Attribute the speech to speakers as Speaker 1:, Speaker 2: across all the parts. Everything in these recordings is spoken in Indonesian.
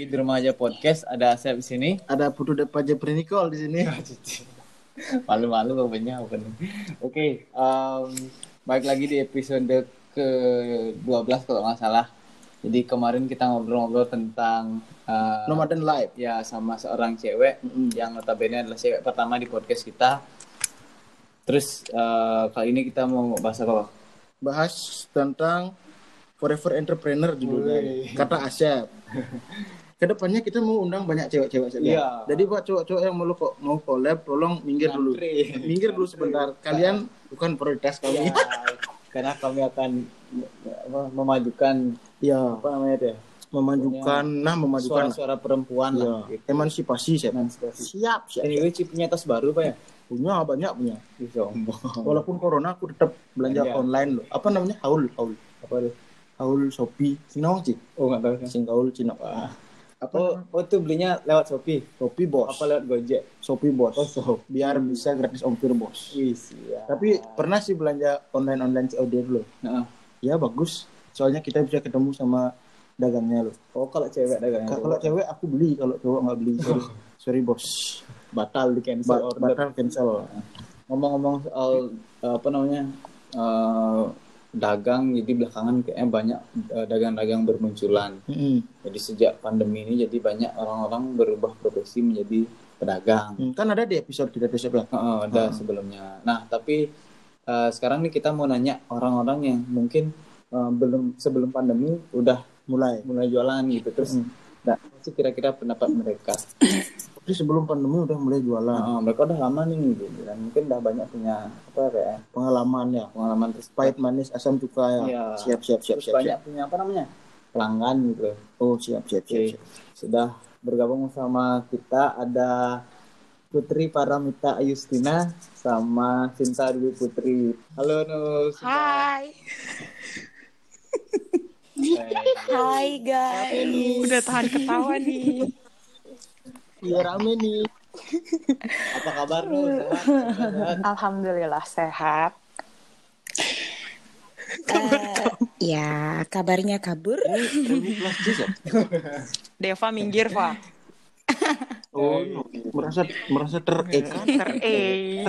Speaker 1: lagi di rumah aja podcast. Ada Asep di sini.
Speaker 2: Ada Putu Depaja Prenikol di sini.
Speaker 1: Malu-malu pokoknya opening. Oke, em, balik lagi di episode ke-12 kalau nggak salah. Jadi kemarin kita ngobrol-ngobrol tentang eh,
Speaker 2: Nomaden Live.
Speaker 1: ya sama seorang cewek
Speaker 2: Mm-mm.
Speaker 1: yang notabene adalah cewek pertama di podcast kita. Terus eh, kali ini kita mau bahas apa?
Speaker 2: Bahas tentang Forever Entrepreneur judulnya. Kata Asep. Ke depannya kita mau undang banyak cewek-cewek saja.
Speaker 1: Iya.
Speaker 2: Jadi buat cowok-cowok yang mau kok mau collab, tolong minggir dulu.
Speaker 1: Ngantri.
Speaker 2: Minggir dulu sebentar. Kalian bukan prioritas kami.
Speaker 1: Ya, karena kami akan memajukan
Speaker 2: Ya,
Speaker 1: apa namanya itu ya?
Speaker 2: memajukan, nah memajukan
Speaker 1: suara-suara perempuan
Speaker 2: ya,
Speaker 1: lah. Gitu.
Speaker 2: emansipasi Sep.
Speaker 1: Emansipasi.
Speaker 2: Siap, siap.
Speaker 1: Anyway, Ci punya tas baru pak ya?
Speaker 2: Punya banyak punya.
Speaker 1: Sombong.
Speaker 2: Walaupun corona aku tetap belanja
Speaker 1: Iya.
Speaker 2: online loh. Apa namanya? Haul, haul.
Speaker 1: Apa tuh?
Speaker 2: Haul Shopee. Sinong sih.
Speaker 1: Oh nggak tahu.
Speaker 2: Sing gaul Cina. Apa?
Speaker 1: Oh, oh tuh belinya lewat Shopee.
Speaker 2: Shopee bos.
Speaker 1: Apa lewat Gojek?
Speaker 2: Shopee bos.
Speaker 1: Oh, Shopee.
Speaker 2: Biar bisa gratis ongkir bos.
Speaker 1: Wih.
Speaker 2: Tapi pernah sih belanja online online COD dulu.
Speaker 1: Nah,
Speaker 2: Ya bagus. Soalnya kita bisa ketemu sama dagangnya loh.
Speaker 1: oh kalau cewek dagang.
Speaker 2: Ka- Kalau cewek aku beli, kalau cowok nggak beli. Sorry, Sorry bos.
Speaker 1: batal di cancel
Speaker 2: Ba-
Speaker 1: order.
Speaker 2: batal cancel.
Speaker 1: Ngomong-ngomong soal eh, apa namanya eh, dagang, jadi belakangan kayaknya banyak eh, dagang-dagang bermunculan.
Speaker 2: Mm-mm.
Speaker 1: Jadi sejak pandemi ini jadi banyak orang-orang berubah profesi menjadi pedagang.
Speaker 2: Hmm, Kan ada di episode kita besok ya.
Speaker 1: Heeh, ada sebelumnya. Nah, tapi eh, sekarang nih kita mau nanya orang-orang yang mungkin eh, belum sebelum pandemi udah
Speaker 2: Mulai.
Speaker 1: mulai jualan gitu. Terus
Speaker 2: Hmm.
Speaker 1: Nah, sih kira-kira pendapat mereka?
Speaker 2: Tapi sebelum pandemi udah mulai jualan.
Speaker 1: Heeh, mereka udah lama nih gitu. Dan mungkin udah banyak punya apa kayak
Speaker 2: Pengalaman ya.
Speaker 1: pengalaman terus
Speaker 2: Pahit manis asam cuka ya.
Speaker 1: Iya.
Speaker 2: Siap siap siap
Speaker 1: terus
Speaker 2: siap.
Speaker 1: banyak
Speaker 2: siap.
Speaker 1: punya apa namanya? pelanggan gitu.
Speaker 2: Oh siap siap siap.
Speaker 1: Oke,
Speaker 2: siap.
Speaker 1: sudah bergabung sama kita ada Putri Paramita Ayustina sama Cinta Dwi Putri. Halo Nus.
Speaker 3: Hai, hai guys. Udah tahan ketawa nih.
Speaker 2: Iya rame nih.
Speaker 1: Apa kabar? Sehat?
Speaker 3: Alhamdulillah sehat. Eh, ya, kabarnya kabur.
Speaker 2: Ya?
Speaker 3: Deva minggir, Pak.
Speaker 2: Oh, merasa merasa terekan.
Speaker 3: Ter eh.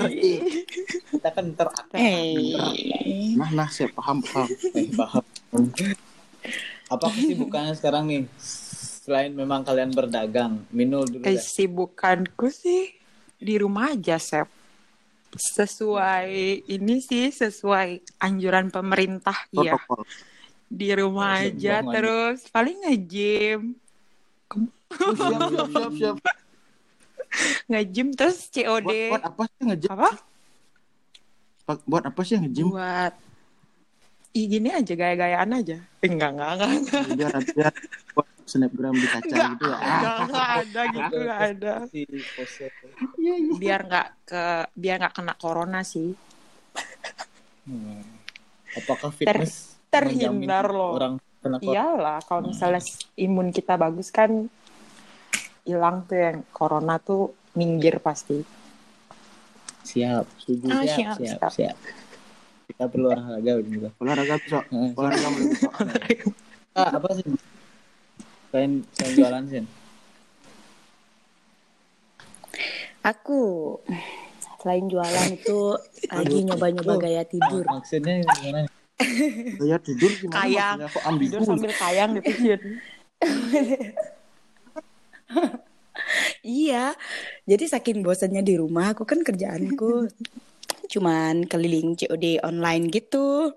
Speaker 1: Kita kan.
Speaker 3: Eh.
Speaker 2: Nah, nah, saya paham paham.
Speaker 1: Eh, paham. Apa kesibukannya sekarang nih? Selain memang kalian berdagang, Minul dulu ya.
Speaker 3: Kesibukanku sih di rumah aja, Sep. Sesuai ini sih sesuai anjuran pemerintah ya.
Speaker 2: Protokol.
Speaker 3: Di rumah
Speaker 1: Bohong
Speaker 3: aja
Speaker 1: aja.
Speaker 3: terus paling nge-gym.
Speaker 2: Oh, siap siap siap siap.
Speaker 3: Nge-gym terus COD.
Speaker 2: Buat, buat apa sih ngejim?
Speaker 3: Apa?
Speaker 2: Buat apa sih ngejim?
Speaker 3: buat gini aja gaya-gayaan aja. Eh, enggak, enggak, enggak, enggak.
Speaker 2: Biar biar buat snapgram di kaca
Speaker 3: Enggak,
Speaker 2: gitu ya.
Speaker 3: enggak, enggak ada gitu, enggak ada.
Speaker 1: Si pose.
Speaker 3: Biar enggak ke biar enggak kena corona sih.
Speaker 1: Hmm. Apakah fitness
Speaker 3: terhindar
Speaker 1: menjamin
Speaker 3: loh.
Speaker 1: Orang kena corona?
Speaker 3: Iyalah, kalau misalnya imun kita bagus kan hilang tuh yang corona tuh minggir pasti.
Speaker 1: Siap, setuju.
Speaker 3: Ah,
Speaker 1: siap,
Speaker 3: siap,
Speaker 1: siap,
Speaker 3: siap.
Speaker 1: siap. Kita perlu olahraga juga.
Speaker 2: Olahraga besok.
Speaker 1: Nah,
Speaker 2: Olahraga mulai besok.
Speaker 1: Ah, apa sih? Selain, selain jualan sih.
Speaker 4: Aku selain jualan itu lagi nyoba-nyoba gaya tidur.
Speaker 1: Maksudnya gimana?
Speaker 2: Saya tidur gimana?
Speaker 3: Kayang.
Speaker 2: maksudnya? Kok ambigu?
Speaker 3: Tidur sambil kayang gitu Jun.
Speaker 4: Iya, jadi saking bosannya di rumah, aku kan kerjaanku cuman keliling COD online gitu.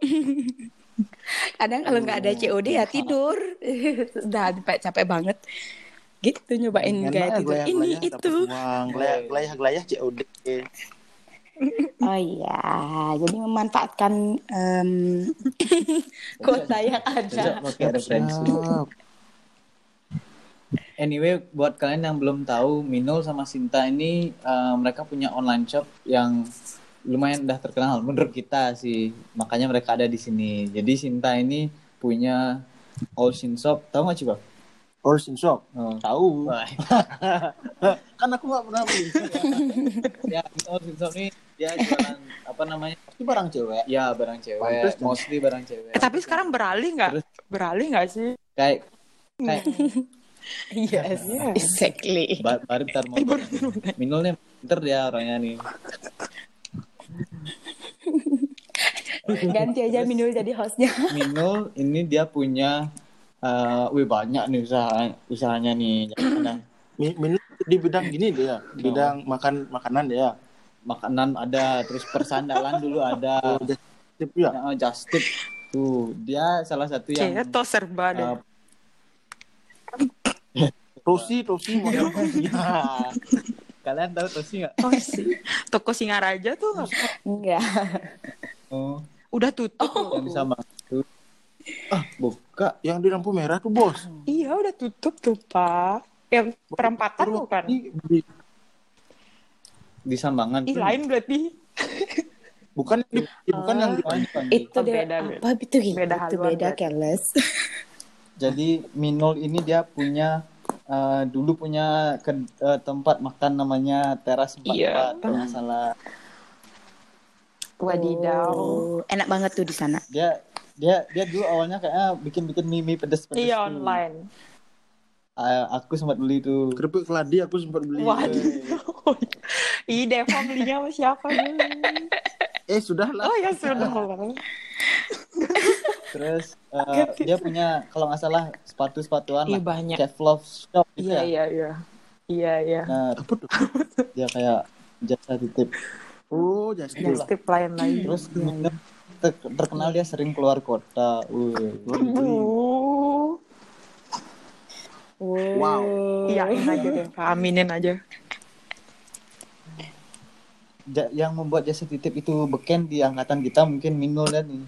Speaker 4: Kadang kalau nggak ada COD ya tidur. Udah capek capek banget. Gitu nyobain gaya
Speaker 2: ya,
Speaker 4: tidur ini
Speaker 2: gelayah-gelayah dapet
Speaker 4: itu.
Speaker 2: Gelayah- Gelayah-gelayah COD.
Speaker 4: Oh iya, jadi memanfaatkan em, kuota yang
Speaker 1: Cocok
Speaker 4: ada.
Speaker 1: pakai referensi.
Speaker 2: Siap.
Speaker 1: Anyway, buat kalian yang belum tahu, Minul sama Sinta ini eh, mereka punya online shop yang lumayan udah terkenal menurut kita sih. Makanya mereka ada di sini. Jadi Sinta ini punya All Shin Shop. Tahu nggak coba?
Speaker 2: Origin Shop.
Speaker 1: Oh.
Speaker 2: Tahu. Kan aku nggak pernah beli.
Speaker 1: ya All Shin Shop ini dia jualan apa namanya?
Speaker 2: Itu barang cewek.
Speaker 1: Ya barang cewek,
Speaker 2: Pantes dong.
Speaker 1: mostly barang cewek.
Speaker 3: Eh, tapi sekarang beralih nggak? Beralih nggak sih?
Speaker 1: kayak kayak
Speaker 4: Yes, exactly.
Speaker 1: Ba- baru ntar mau Minul nih pinter dia orangnya nih
Speaker 4: Ganti aja Minul jadi hostnya.
Speaker 1: Minul ini dia punya eh wih banyak nih usaha usahanya nih Jangan
Speaker 2: Mi- Minul di bidang gini dia, bidang makan makanan dia.
Speaker 1: makanan ada terus persandalan dulu ada
Speaker 2: Oh, just tip ya.
Speaker 1: Just tip tuh dia salah satu yang
Speaker 3: Kayaknya to serba deh.
Speaker 1: eh,
Speaker 2: Tosi mau
Speaker 1: ya, kalian tahu tuh sih nggak
Speaker 3: Oh, sih. Toko Singaraja tuh
Speaker 4: Enggak.
Speaker 1: oh
Speaker 3: udah tutup.
Speaker 1: yang sama tuh ah buka
Speaker 2: yang di lampu merah tuh bos.
Speaker 3: Iya, udah tutup tuh, Pak. Yang perempatan bukan?
Speaker 2: Ini di-
Speaker 1: di Sambangan
Speaker 3: Ih,
Speaker 1: tuh.
Speaker 3: lain berarti.
Speaker 2: bukan di, bukan yang di
Speaker 1: bukan.
Speaker 4: Itu
Speaker 3: Oh,
Speaker 4: deh
Speaker 3: beda,
Speaker 4: apa itu Ki?
Speaker 3: Beda
Speaker 4: itu beda keles.
Speaker 1: Jadi Minul ini dia punya eh, dulu punya ke- eh, tempat makan namanya teras empat
Speaker 3: Iya.
Speaker 1: kalau nggak salah.
Speaker 3: Wadidaw.
Speaker 4: Oh, enak banget tuh di sana.
Speaker 1: Dia dia dia dulu awalnya kayaknya bikin bikin mie mie pedes pedes.
Speaker 3: Iya, online.
Speaker 1: aku sempat beli tuh.
Speaker 2: keripik keladi aku sempat beli.
Speaker 3: Waduh. Ih, Deva belinya sama siapa dulu?
Speaker 2: Eh sudah lah.
Speaker 3: Oh ya sudah lah.
Speaker 1: Terus eh, dia punya kalau nggak salah sepatu sepatuan
Speaker 3: Iya
Speaker 1: lah.
Speaker 3: banyak.
Speaker 1: Chef Love Shop gitu
Speaker 3: Iya
Speaker 1: ya.
Speaker 3: iya iya. Iya iya.
Speaker 1: Nah,
Speaker 2: Apa tuh?
Speaker 1: dia kayak jasa titip.
Speaker 2: Oh, just tip.
Speaker 3: Just tip lain lagi.
Speaker 1: Terus Minul ter- terkenal dia sering keluar kota. Wih.
Speaker 2: Luar negeri.
Speaker 3: Uh,
Speaker 2: Wow.
Speaker 3: iyain aja deh. Aminin aja.
Speaker 1: Ja- yang membuat jasa titip itu beken di angkatan kita mungkin Minul dan nih.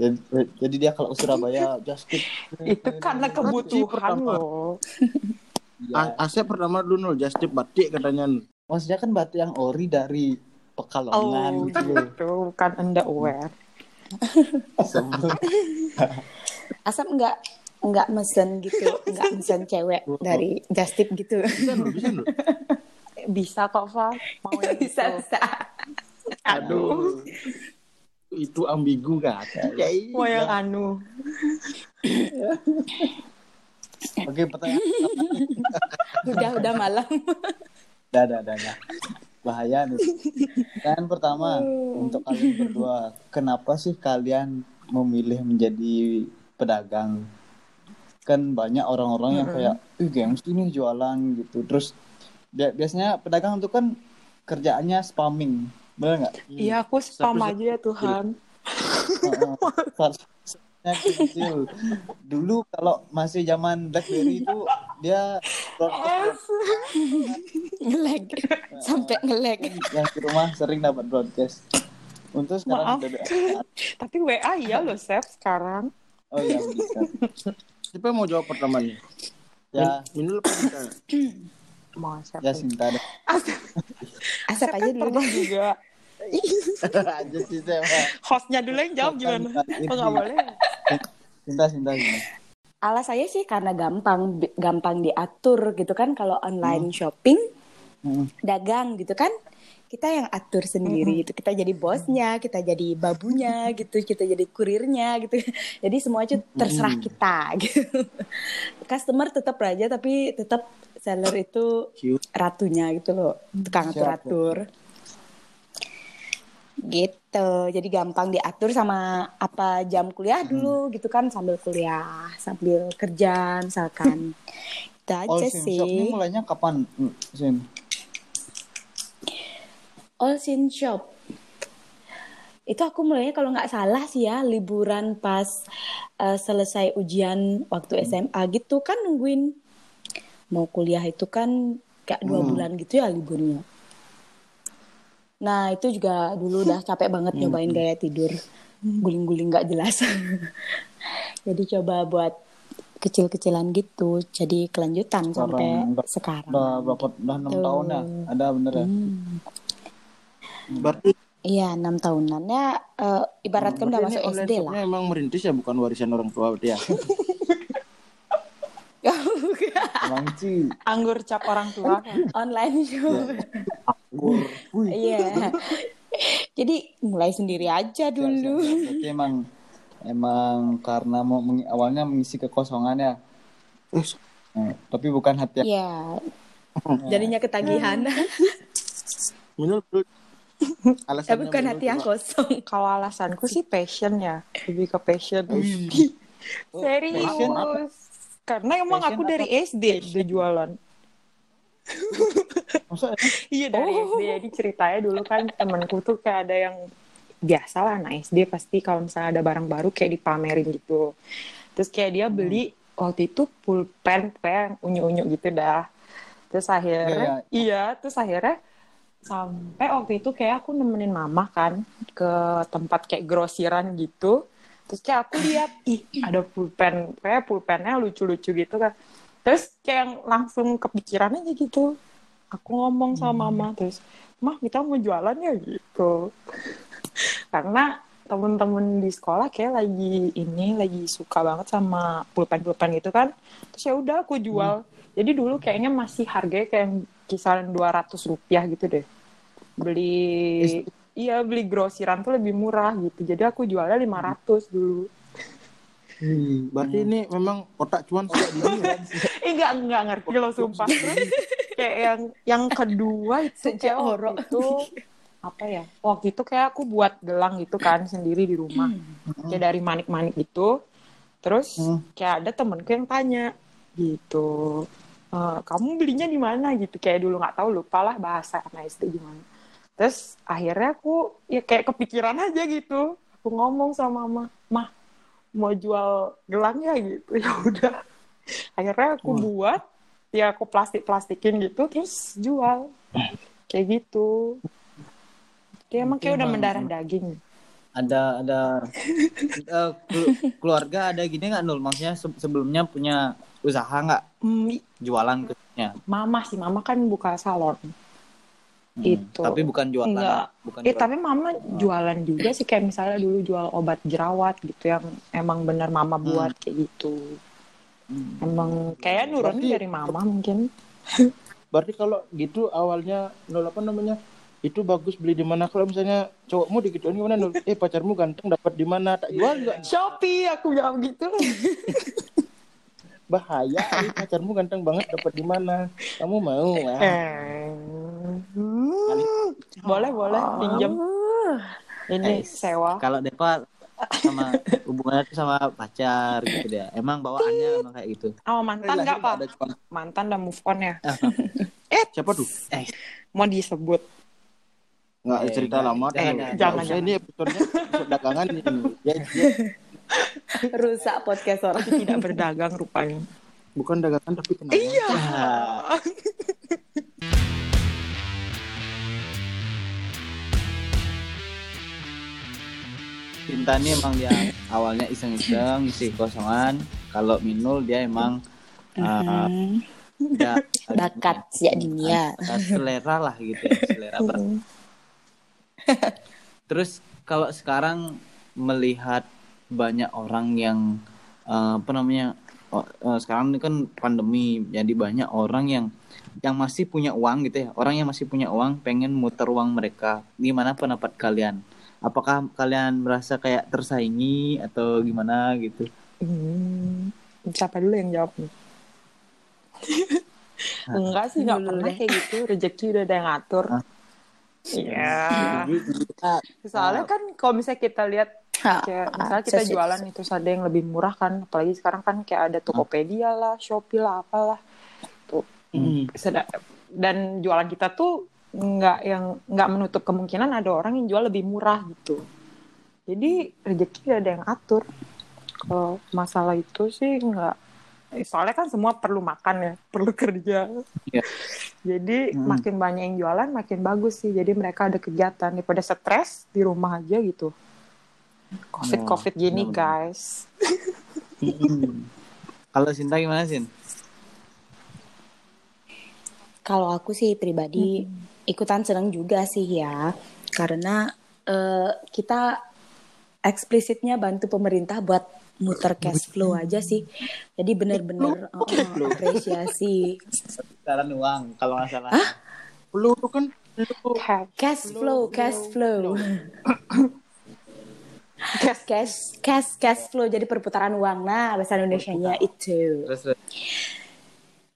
Speaker 1: Jadi, jadi dia kalau Surabaya just tip.
Speaker 3: Itu karena kebutuhan loh.
Speaker 2: A- Asep pertama dulu nol just batik katanya.
Speaker 1: Maksudnya kan batu yang ori dari Pekalongan
Speaker 3: Oh,
Speaker 1: gitu loh.
Speaker 3: gitu. Bukan anda aware.
Speaker 4: Asap enggak enggak mesen gitu, enggak mesen cewek dari Just Tip gitu.
Speaker 2: Bisa
Speaker 3: kok, Fa. Mau yang
Speaker 4: bisa
Speaker 3: itu.
Speaker 4: bisa.
Speaker 3: Aduh.
Speaker 2: Itu ambigu kan. Ya, iya.
Speaker 3: Mau yang anu.
Speaker 1: Oke pertanyaan pertama.
Speaker 4: Udah udah malam.
Speaker 1: Dah, dah, dah, dah. Bahaya nih. Pertanyaan pertama untuk kalian berdua. Kenapa sih kalian memilih menjadi pedagang? Kan banyak orang-orang yang kayak, ih gengs ini jualan gitu. Terus bi- biasanya pedagang itu kan kerjaannya spamming. Bener nggak?
Speaker 3: Iya, aku spam
Speaker 2: Satu-
Speaker 3: aja ya Tuhan.
Speaker 1: Kecil. Dulu kalau masih zaman BlackBerry itu dia broadcast
Speaker 4: ngelag sampai ngelag.
Speaker 1: yang di rumah sering dapat broadcast. Untuk sekarang
Speaker 3: Maaf.
Speaker 1: BBM.
Speaker 3: Tapi WA iya loh, Sep, sekarang.
Speaker 1: Oh iya bisa.
Speaker 2: Siapa mau jawab pertama nih?
Speaker 1: Ya,
Speaker 2: apa kita?
Speaker 3: Mau Sep.
Speaker 1: ya Sinta deh.
Speaker 3: Asep,
Speaker 4: Asap aja dulu
Speaker 3: juga.
Speaker 1: Aja sih saya.
Speaker 3: Hostnya dulu yang jawab gimana? Oh, nggak boleh.
Speaker 1: Sinta, Sinta.
Speaker 4: Alas saya sih karena gampang gampang diatur gitu kan kalau online shopping
Speaker 1: Hmm.
Speaker 4: dagang gitu kan kita yang atur sendiri gitu kita jadi bosnya kita jadi babunya gitu kita jadi kurirnya gitu jadi semua itu terserah kita gitu customer tetap raja tapi tetap seller itu
Speaker 2: Cute.
Speaker 4: ratunya gitu loh tukang atur atur gitu. Jadi gampang diatur sama apa jam kuliah dulu gitu kan sambil kuliah sambil kerja misalkan. Itu aja
Speaker 1: All Sim Shop ini
Speaker 4: sih.
Speaker 1: mulainya kapan, Hmm, Sim?
Speaker 4: All Sin Shop. Itu aku mulainya kalau nggak salah sih ya liburan pas eh, selesai ujian waktu SMA gitu kan nungguin. Mau kuliah itu kan kayak dua bulan gitu ya liburnya. Nah itu juga dulu udah capek banget nyobain gaya tidur guling-guling nggak jelas. Jadi coba buat kecil-kecilan gitu. Jadi kelanjutan sampai
Speaker 1: Sekarang udah-
Speaker 4: sekarang.
Speaker 1: Udah berapa, udah enam
Speaker 4: Tuh.
Speaker 1: tahun ya? Ada bener ya?
Speaker 4: Hmm.
Speaker 2: Berarti
Speaker 4: Iya, enam tahunan ya. eh, ibaratkan udah masuk SD lah.
Speaker 2: emang merintis ya bukan warisan orang tua berarti ya.
Speaker 3: Anggur cap orang tua.
Speaker 4: Online shop. Iya. Jadi mulai sendiri aja dulu.
Speaker 1: Berarti emang emang karena mau mengi- awalnya mengisi kekosongan ya.
Speaker 2: Eh, Eh, tapi bukan hati yang
Speaker 4: Ya, jadinya ketagihan.
Speaker 2: Minul dulu. Alasannya
Speaker 4: Tapi bukan hati yang kosong.
Speaker 3: Kalau alasanku sih passion ya, lebih ke passion.
Speaker 2: Oh,
Speaker 3: Serius.
Speaker 2: passion?
Speaker 3: Karena emang
Speaker 2: Passion
Speaker 3: aku dari SD udah jualan. Iya dari SD. Jadi ceritanya dulu kan temenku tuh kayak ada yang biasa lah anak SD pasti kalau misalnya ada barang baru kayak dipamerin gitu. Terus kayak dia beli waktu itu pulpen kayak unyu-unyu gitu dah. Terus akhirnya iya, terus akhirnya sampai waktu itu kayak aku nemenin mama kan ke tempat kayak grosiran gitu. Terus kayak aku lihat ih ada pulpen kayak pulpennya lucu-lucu gitu kan. Terus kayak langsung kepikiran aja gitu. Aku ngomong sama mama terus, "Mah, kita mau jualan ya?" gitu. Karena temen-temen di sekolah kayak lagi ini lagi suka banget sama pulpen-pulpen gitu kan. Terus ya udah aku jual. Jadi dulu kayaknya masih harganya kayak kisaran 200 rupiah gitu deh. Beli iya beli grosiran tuh lebih murah gitu. Jadi aku jualnya 500 dulu.
Speaker 2: Hmm, berarti ini memang otak cuan sejak dini ya.
Speaker 3: Eh enggak enggak ngerti loh sumpah. Terus kayak yang yang kedua itu
Speaker 4: Sejak
Speaker 3: kayak waktu
Speaker 4: orok.
Speaker 3: itu apa ya? Waktu itu kayak aku buat gelang gitu kan sendiri di rumah. Kayak dari manik-manik gitu. Terus
Speaker 2: Hmm.
Speaker 3: kayak ada temenku yang tanya gitu. "Eh, kamu belinya di mana gitu kayak dulu nggak tahu lupa lah bahasa anak SD gimana. Terus akhirnya aku ya kayak kepikiran aja gitu. Aku ngomong sama mama, mah mau jual gelang ya gitu. Ya udah. Akhirnya aku
Speaker 2: Wah.
Speaker 3: buat ya aku plastik plastikin gitu terus jual. Kayak gitu. Dia emang kayak udah mendarah daging.
Speaker 1: Ada ada. Kelu- keluarga ada gini nggak Nul? Maksudnya se- sebelumnya punya usaha nggak?
Speaker 3: Hmm,
Speaker 1: jualan khususnya?
Speaker 3: mama sih mama kan buka salon
Speaker 1: Hmm,
Speaker 3: Itu.
Speaker 1: Tapi bukan jualan.
Speaker 3: Enggak.
Speaker 1: Bukan
Speaker 3: eh
Speaker 1: jualan.
Speaker 3: tapi mama jualan juga sih kayak misalnya dulu jual obat jerawat gitu yang emang bener mama buat kayak gitu
Speaker 1: Hmm.
Speaker 3: emang kayak nurun
Speaker 2: Berarti-
Speaker 3: dari mama mungkin
Speaker 2: Berarti kalau gitu awalnya nol apa namanya? Itu bagus beli di mana? Kalau misalnya cowokmu digituin gimana nul? Eh pacarmu ganteng dapat di mana? Tak jual juga
Speaker 3: Shopee aku jawab gitu
Speaker 2: bahaya. Eh, pacarmu ganteng banget dapat di mana? Kamu mau? Ah.
Speaker 3: Eh, hmm, boleh boleh pinjam ini
Speaker 1: Eh,
Speaker 3: sewa.
Speaker 1: Kalau Depa sama hubungannya tuh sama pacar gitu dia. Emang bawaannya emang kayak gitu.
Speaker 3: Oh mantan nggak pak? Mantan dan move on ya?
Speaker 2: Siapa tuh?
Speaker 1: Eh,
Speaker 3: Mau disebut?
Speaker 2: Nggak
Speaker 1: Eh,
Speaker 2: cerita lama.
Speaker 1: eh,
Speaker 3: jangan,
Speaker 2: usah,
Speaker 3: jangan.
Speaker 2: Ini episodenya episode dagangan ini. Ya, ya,
Speaker 4: Rusak podcast orang.
Speaker 3: Tapi tidak berdagang rupanya.
Speaker 2: bukan dagangan tapi kenangan.
Speaker 3: Iya.
Speaker 1: Cinta ini emang dia awalnya iseng-iseng isi kosongan. Kalau Minul dia emang uh, dia
Speaker 4: Bakat sejak ya.
Speaker 1: ada selera lah gitu ya, selera ber- Terus kalau sekarang melihat banyak orang yang eh, apa namanya eh, sekarang ini kan pandemi jadi banyak orang yang yang masih punya uang gitu ya orang yang masih punya uang pengen muter uang mereka gimana pendapat kalian apakah kalian merasa kayak tersaingi atau gimana gitu
Speaker 3: Hmm, siapa dulu yang jawab nih? Enggak sih, enggak pernah
Speaker 4: deh.
Speaker 3: kayak gitu. Rezeki udah ada yang ngatur. Iya.
Speaker 2: Kita
Speaker 3: Soalnya kan kalau misalnya kita lihat kayak misalnya kita
Speaker 4: Sesuai-
Speaker 3: jualan itu ada yang lebih murah kan apalagi sekarang kan kayak ada Tokopedia lah Shopee lah apalah. Tuh
Speaker 2: Hmm.
Speaker 3: Seda- dan jualan kita tuh nggak yang nggak menutup kemungkinan ada orang yang jual lebih murah gitu. Jadi rezeki ada yang atur. Kalau masalah itu sih nggak. Eh, soalnya kan semua perlu makan ya perlu kerja.
Speaker 1: Iya.
Speaker 3: jadi
Speaker 1: Hmm.
Speaker 3: makin banyak yang jualan makin bagus sih. Jadi mereka ada kegiatan. Daripada stres di rumah aja gitu covid covid gini
Speaker 1: benar-benar.
Speaker 3: guys.
Speaker 1: Hmm. kalau Sinta gimana Sin?
Speaker 4: Kalau aku sih pribadi ikutan seneng juga sih ya, karena eh, kita eksplisitnya bantu pemerintah buat muter cash flow aja sih. Jadi bener-bener eh, apresiasi.
Speaker 1: Sekarang uang kalau nggak salah.
Speaker 2: Peluru kan peluru.
Speaker 4: cash flow, cash flow,
Speaker 3: Cash.
Speaker 4: cash cash cash flow jadi perputaran uang. Nah bahasa Indonesia-nya itu.
Speaker 1: terus terus.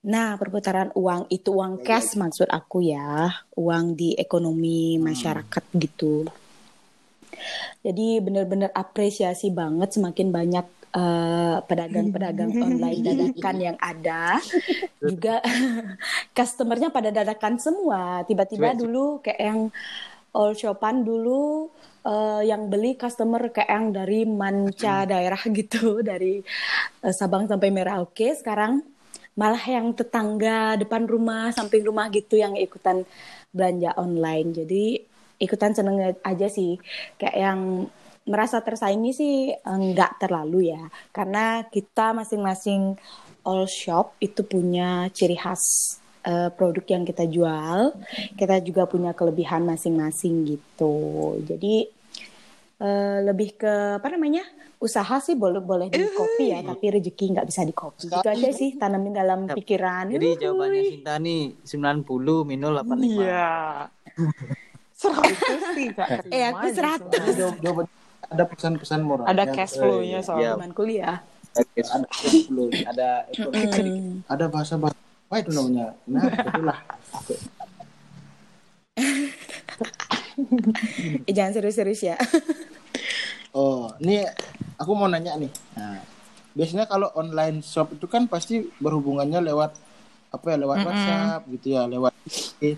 Speaker 4: Nah, perputaran uang itu uang cash maksud aku ya, uang di ekonomi masyarakat gitu. Jadi benar-benar apresiasi banget semakin banyak eh, pedagang-pedagang online dadakan yang ada. Juga customernya pada dadakan semua. Tiba-tiba dulu kayak yang all shopan dulu eh, yang beli customer kayak yang dari manca daerah gitu, dari eh, Sabang sampai Merauke. Sekarang malah yang tetangga depan rumah, samping rumah gitu yang ikutan belanja online. Jadi ikutan seneng aja sih. Kayak yang merasa tersaingi sih enggak terlalu ya. Karena kita masing-masing all shop itu punya ciri khas eh, produk yang kita jual. Kita juga punya kelebihan masing-masing gitu. Jadi eh, lebih ke apa namanya? Usaha sih boleh boleh di copy ya, tapi rezeki nggak bisa di copy. Gitu aja sih tanamin dalam pikiran.
Speaker 1: Jadi jawabannya Sinta nih 90, Minul 85.
Speaker 3: Iya. Seratus sih gak.
Speaker 4: Eh aku seratus.
Speaker 2: ada pesan-pesan moral.
Speaker 3: Ada cash flow-nya
Speaker 1: Iya.
Speaker 3: soalnya.
Speaker 4: Teman kuliah.
Speaker 1: Ada belum ada ekonomi.
Speaker 2: ada bahasa-bahasa apa itu namanya? Nah, itulah.
Speaker 4: Eh, jangan serius-serius ya.
Speaker 2: Oh, ini aku mau nanya nih. Nah, biasanya kalau online shop itu kan pasti berhubungannya lewat apa ya? Lewat WhatsApp gitu ya, lewat IG.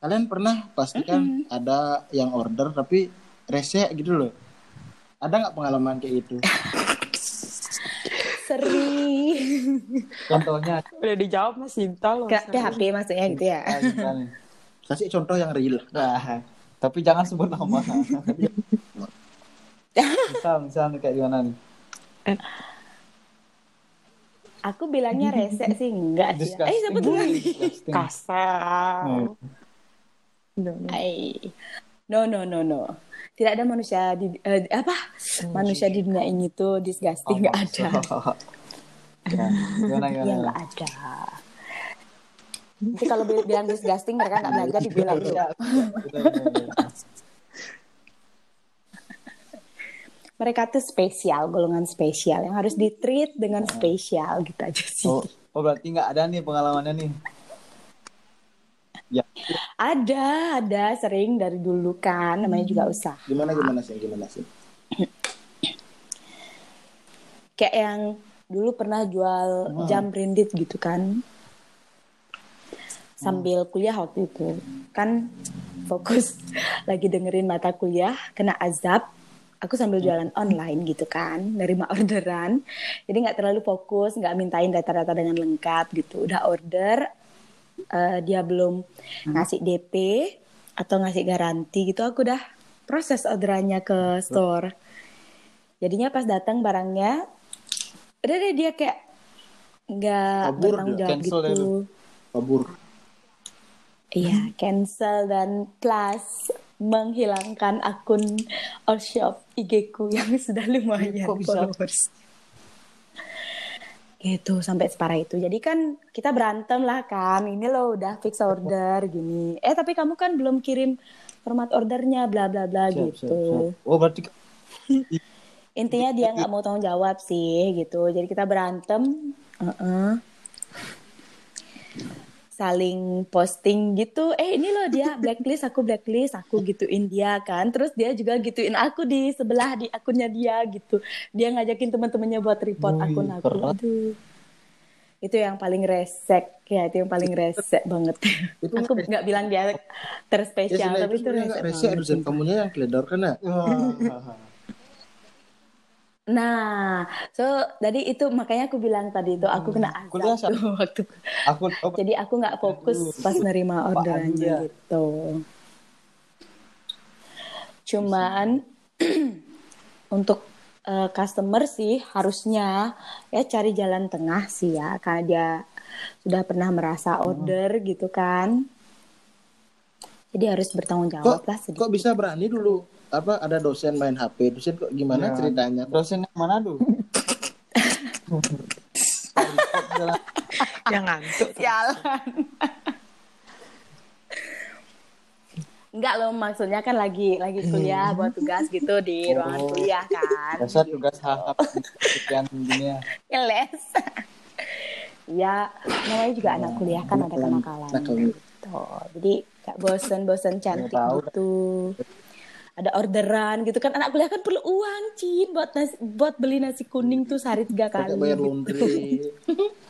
Speaker 2: Kalian pernah pasti kan ada yang order tapi rese gitu loh. Ada nggak pengalaman kayak gitu?
Speaker 4: Sering.
Speaker 1: Contohnya
Speaker 3: Udah dijawab Mas Sinta loh.
Speaker 4: Ke PHP maksudnya gitu ya.
Speaker 1: nih.
Speaker 2: Kasih contoh yang real.
Speaker 1: Nah, tapi jangan sebut nama. misal, misal kayak gimana nih?
Speaker 4: Aku bilangnya rese sih enggak sih.
Speaker 1: Disgusting.
Speaker 4: Eh sebut lagi.
Speaker 1: Disgusting.
Speaker 3: Kasar.
Speaker 1: Hmm.
Speaker 3: No, no.
Speaker 4: No no no no. Tidak ada manusia di eh, apa? Manusia di dunia ini tuh disgusting nggak ada.
Speaker 1: Ya, gimana
Speaker 4: Ya
Speaker 1: gimana?
Speaker 4: ada. Nanti kalau bil- bilang disgusting mereka nggak belajar dibilang tuh. Mereka tuh spesial, golongan spesial yang harus di treat dengan spesial gitu aja sih.
Speaker 1: Oh, oh berarti nggak ada nih pengalamannya nih. Ya,
Speaker 4: Ada, ada sering dari dulu kan, namanya juga usaha.
Speaker 2: Gimana gimana sih? Gimana sih?
Speaker 4: Kayak yang dulu pernah jual jam branded gitu kan. Sambil kuliah waktu itu. Kan fokus lagi dengerin mata kuliah, kena azab. Aku sambil jualan online gitu kan, nerima orderan. Jadi nggak terlalu fokus, nggak mintain data-data dengan lengkap gitu. Udah order, eh, dia belum ngasih DP atau ngasih garansi gitu, aku udah proses orderannya ke store. Jadinya pas datang barangnya, udah deh dia kayak nggak bertanggung jawab gitu.
Speaker 2: Kabur.
Speaker 4: Iya, cancel dan plus menghilangkan akun all shop IG ku yang sudah lumayan
Speaker 1: Kok
Speaker 4: followers. Gitu sampai separah itu. Jadi kan kita berantem lah kan. Ini loh udah fix order gini. Eh tapi kamu kan belum kirim format ordernya bla bla bla
Speaker 1: Siap, siap,
Speaker 4: gitu.
Speaker 1: siap. Oh berarti
Speaker 4: Intinya dia nggak mau tanggung jawab sih gitu. Jadi kita berantem. Heeh. Saling posting gitu eh ini loh dia blacklist aku blacklist aku gituin dia kan. Terus dia juga gituin aku di sebelah di akunnya dia gitu. Dia ngajakin teman-temannya buat report
Speaker 1: Wih,
Speaker 4: akun aku. aduh. Itu yang paling resek ya itu yang paling resek banget.
Speaker 2: Itu
Speaker 4: aku nggak bilang dia
Speaker 2: Ya
Speaker 4: terspesial
Speaker 2: selain
Speaker 4: tapi
Speaker 2: itu
Speaker 4: itu resek
Speaker 2: nggak rese
Speaker 4: banget
Speaker 2: dosen kamunya yang keledor kan ya?
Speaker 4: Nah so jadi itu makanya aku bilang tadi itu aku kena azab
Speaker 1: siapa?
Speaker 4: tuh waktu
Speaker 1: aku
Speaker 4: Jadi aku nggak fokus
Speaker 1: Aduh.
Speaker 4: pas nerima
Speaker 1: Apaan
Speaker 4: orderannya
Speaker 1: dia?
Speaker 4: gitu. Cuman untuk eh, customer sih harusnya ya cari jalan tengah sih ya karena dia sudah pernah merasa order gitu kan. Jadi harus bertanggung jawab
Speaker 2: Kok
Speaker 4: lah sedikit.
Speaker 2: kok bisa berani dulu? Apa ada dosen main HP? Dosen kok gimana
Speaker 1: Ya.
Speaker 2: ceritanya?
Speaker 1: dosen yang mana tuh?
Speaker 3: Yang ngantuk.
Speaker 4: Sialan. Enggak loh maksudnya kan lagi lagi kuliah buat tugas gitu di ruangan
Speaker 1: Oh.
Speaker 4: kuliah kan.
Speaker 1: Biasa tugas hahap sekian dunia.
Speaker 4: les ya namanya juga anak kuliah kan ada kenakalan
Speaker 2: Nakal.
Speaker 4: gitu jadi kayak bosen-bosen cantik
Speaker 1: tahu.
Speaker 4: Ada orderan gitu kan. Anak kuliah kan perlu uang cin buat nasi, buat beli nasi kuning tuh sehari tiga kali.
Speaker 2: bayar laundry.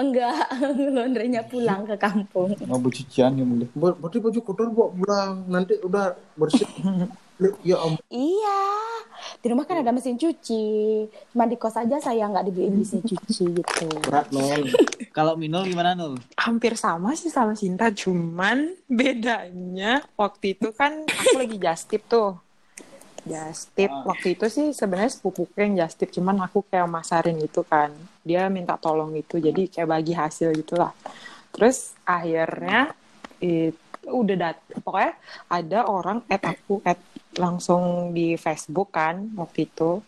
Speaker 4: Enggak laundrynya pulang ke kampung.
Speaker 1: Mau cucian ya mulai.
Speaker 2: Berarti baju kotor bawa pulang nanti udah bersih ya ampun
Speaker 4: iya di rumah kan ada mesin cuci cuma di kos aja saya nggak dibeliin mesin cuci gitu
Speaker 2: berat non
Speaker 1: Kalau Minul gimana Nul?
Speaker 3: hampir sama sih sama Cinta, cuman bedanya waktu itu kan aku lagi just tip tuh. Just tip
Speaker 1: Ah.
Speaker 3: waktu itu sih sebenarnya sepupuku yang just tip, cuman aku kayak masarin gitu kan. Dia minta tolong gitu, jadi kayak bagi hasil gitu lah. Terus akhirnya itu udah dat pokoknya ada orang add aku add langsung di Facebook kan waktu itu.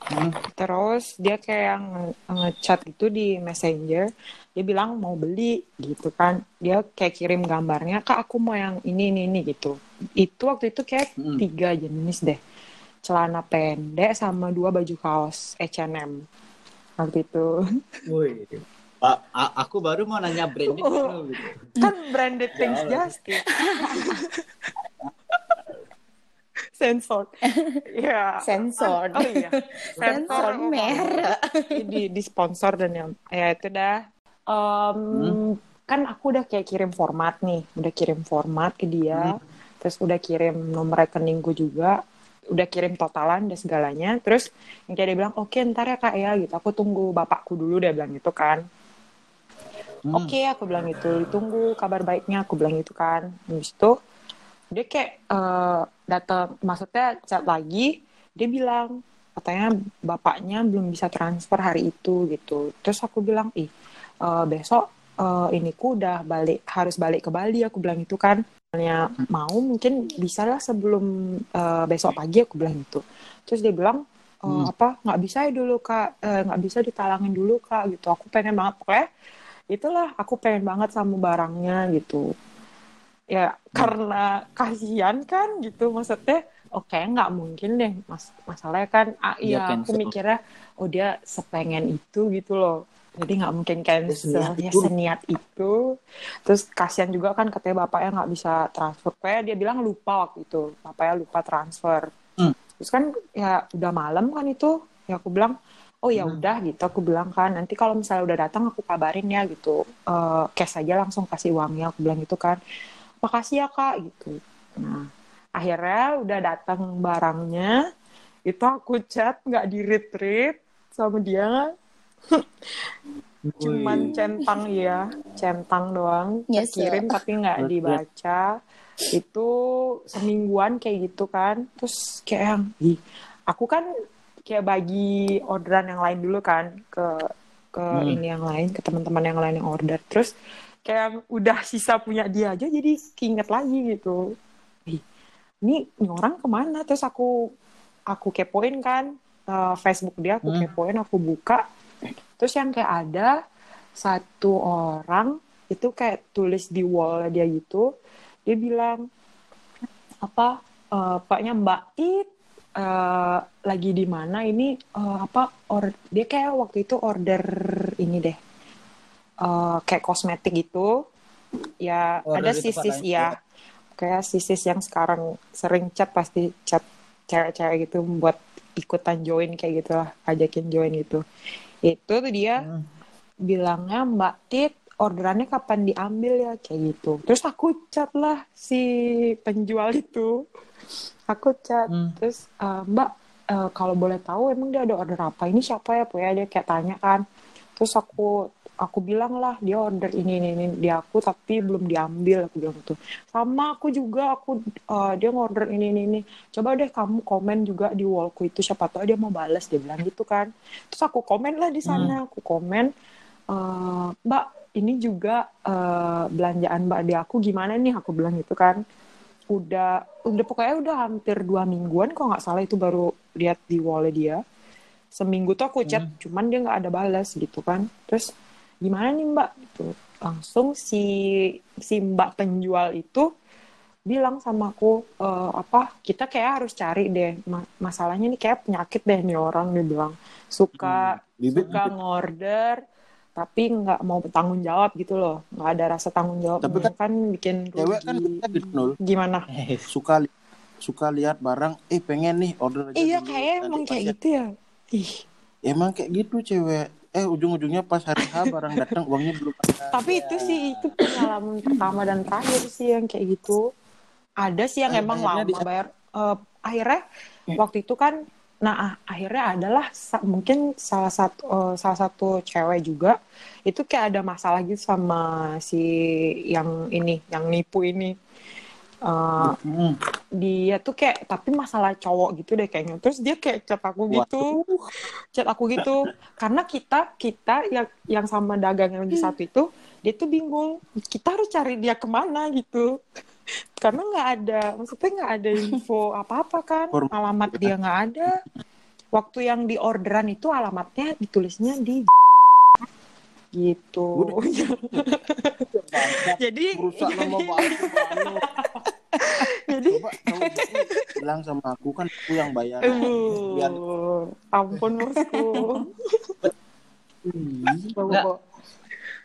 Speaker 1: Hmm.
Speaker 3: Terus dia kayak nge- ngechat gitu di Messenger. Dia bilang mau beli gitu kan. Dia kayak kirim gambarnya, "Kak, aku mau yang ini ini ini" gitu. Itu waktu itu kayak
Speaker 1: Hmm.
Speaker 3: tiga jenis deh. Celana pendek sama dua baju kaos H&M. Waktu itu.
Speaker 1: Woi. Aku baru mau nanya brandnya
Speaker 3: Oh.
Speaker 1: Gitu.
Speaker 3: kan branded things
Speaker 1: Allah.
Speaker 3: Sensor. Iya.
Speaker 4: sensor
Speaker 3: Oh iya.
Speaker 4: sensor merek
Speaker 3: di di sponsor dan yang ya itu dah Em, kan aku udah kayak kirim format nih udah kirim format ke dia terus udah kirim nomor rekeningku juga udah kirim totalan dan segalanya terus yang kayak dia bilang oke ntar ya kak ya gitu aku tunggu bapakku dulu dia bilang gitu kan
Speaker 1: Hmm.
Speaker 3: Oke, aku bilang gitu. Ditunggu kabar baiknya, aku bilang gitu kan. Habis itu dia kayak eh, datang, maksudnya chat lagi, dia bilang katanya bapaknya belum bisa transfer hari itu gitu. Terus aku bilang, ih eh, besok eh, ini ku udah balik, harus balik ke Bali. Aku bilang itu kan. Misalnya mau mungkin bisa lah sebelum eh, besok pagi aku bilang gitu. Terus dia bilang "Eh,
Speaker 1: Hmm.
Speaker 3: apa nggak bisa ya dulu kak, Eh, nggak bisa ditalangin dulu kak gitu. Aku pengen banget pokoknya itulah aku pengen banget sama barangnya gitu ya karena kasihan kan gitu maksudnya oke nggak mungkin deh mas masalahnya kan ah, iya aku
Speaker 1: cancel.
Speaker 3: mikirnya oh dia sepengen itu gitu loh. Jadi nggak mungkin cancel
Speaker 2: seniat
Speaker 3: ya
Speaker 2: itu.
Speaker 3: seniat itu. Terus kasihan juga kan katanya bapaknya nggak bisa transfer. Kayak dia bilang lupa waktu itu bapaknya lupa transfer.
Speaker 1: Hmm.
Speaker 3: terus kan ya udah malam kan itu ya aku bilang oh ya udah gitu aku bilang kan nanti kalau misalnya udah datang aku kabarin ya gitu. Eh cash aja langsung kasih uangnya aku bilang gitu kan makasih ya kak gitu. Nah akhirnya udah datang barangnya itu aku chat nggak di read sama dia. Cuman centang ya centang doang
Speaker 4: Yes,
Speaker 3: kirim tapi nggak dibaca. Itu semingguan kayak gitu kan terus kayak yang "Ih, aku kan kayak bagi orderan yang lain dulu kan ke ke
Speaker 1: Hmm.
Speaker 3: ini yang lain ke teman-teman yang lain yang order. Terus kayak udah sisa punya dia aja jadi keinget lagi gitu. Ini, ini orang ke mana? Terus aku aku kepoin kan eh, Facebook dia aku
Speaker 1: Hmm.
Speaker 3: kepoin aku buka. Terus yang kayak ada satu orang itu kayak tulis di wall dia gitu. Dia bilang apa eh, paknya Mbak It eh, lagi di mana ini? Eh, apa or dia kayak waktu itu order ini deh eh, kayak kosmetik gitu. Ya
Speaker 1: Order
Speaker 3: ada sisis ya kayak sisis yang sekarang sering chat pasti chat cewek-cewek gitu buat ikutan join kayak gitu lah ajakin join gitu. Itu tuh dia
Speaker 1: Hmm.
Speaker 3: bilangnya Mbak Tit orderannya kapan diambil ya? Kayak gitu. Terus aku chat lah si penjual itu. Aku chat
Speaker 1: Hmm.
Speaker 3: terus "Eh, Mbak eh, kalau boleh tahu emang dia ada order apa? Ini siapa ya? Ya dia kayak tanya kan. Terus aku aku bilang lah dia order ini ini, ini. Di aku tapi belum diambil aku bilang gitu. Sama aku juga aku eh, dia ngorder ini ini ini. Coba deh kamu komen juga di wallku itu siapa tahu dia mau balas dia bilang gitu kan. Terus aku komen lah di sana aku komen eh, mbak ini juga eh, belanjaan mbak di aku gimana nih? Aku bilang gitu kan. Udah udah pokoknya udah hampir dua mingguan kok nggak salah itu baru lihat di wallnya dia. Seminggu tuh aku chat cuman dia nggak ada balas gitu kan. Terus gimana nih mbak? Gitu. Langsung si si mbak penjual itu bilang sama aku "Eh, apa kita kayak harus cari deh. Ma- masalahnya nih kayak penyakit deh nih orang dia bilang. Suka
Speaker 2: Bibit
Speaker 3: suka ngorder tapi nggak mau bertanggung jawab gitu loh. Nggak ada rasa tanggung jawab.
Speaker 2: Tapi kan
Speaker 3: kan bikin
Speaker 2: cewek kan
Speaker 3: rugi.
Speaker 2: kita gitu
Speaker 3: gimana?
Speaker 2: Suka li- suka lihat barang eh pengen nih order aja
Speaker 3: iya kayak emang kayak
Speaker 2: ya-
Speaker 3: gitu ya. Ih.
Speaker 2: Emang kayak gitu cewek eh ujung-ujungnya pas hari H barang datang uangnya belum ada.
Speaker 3: Tapi itu sih itu pengalaman pertama dan terakhir sih yang kayak gitu. Ada sih yang emang lama
Speaker 2: di-
Speaker 3: bayar Eh, akhirnya waktu itu kan nah ah, akhirnya adalah sa- mungkin salah satu eh, salah satu cewek juga itu kayak ada masalah gitu sama si yang ini yang nipu ini Eh,
Speaker 2: Hmm.
Speaker 3: dia tuh kayak tapi masalah cowok gitu deh kayaknya. Terus dia kayak chat aku gitu. Chat aku gitu. Karena kita kita yang yang sama dagang yang di satu itu dia tuh bingung kita harus cari dia ke mana gitu. Karena nggak ada maksudnya nggak ada info apa apa kan alamat dia nggak ada. Waktu yang di orderan itu alamatnya ditulisnya di gitu. Jadi
Speaker 2: merusak
Speaker 3: jadi
Speaker 2: coba kamu bilang sama aku kan aku yang bayar
Speaker 3: Aduh,
Speaker 2: biar
Speaker 3: ampun bosku.
Speaker 1: Nggak.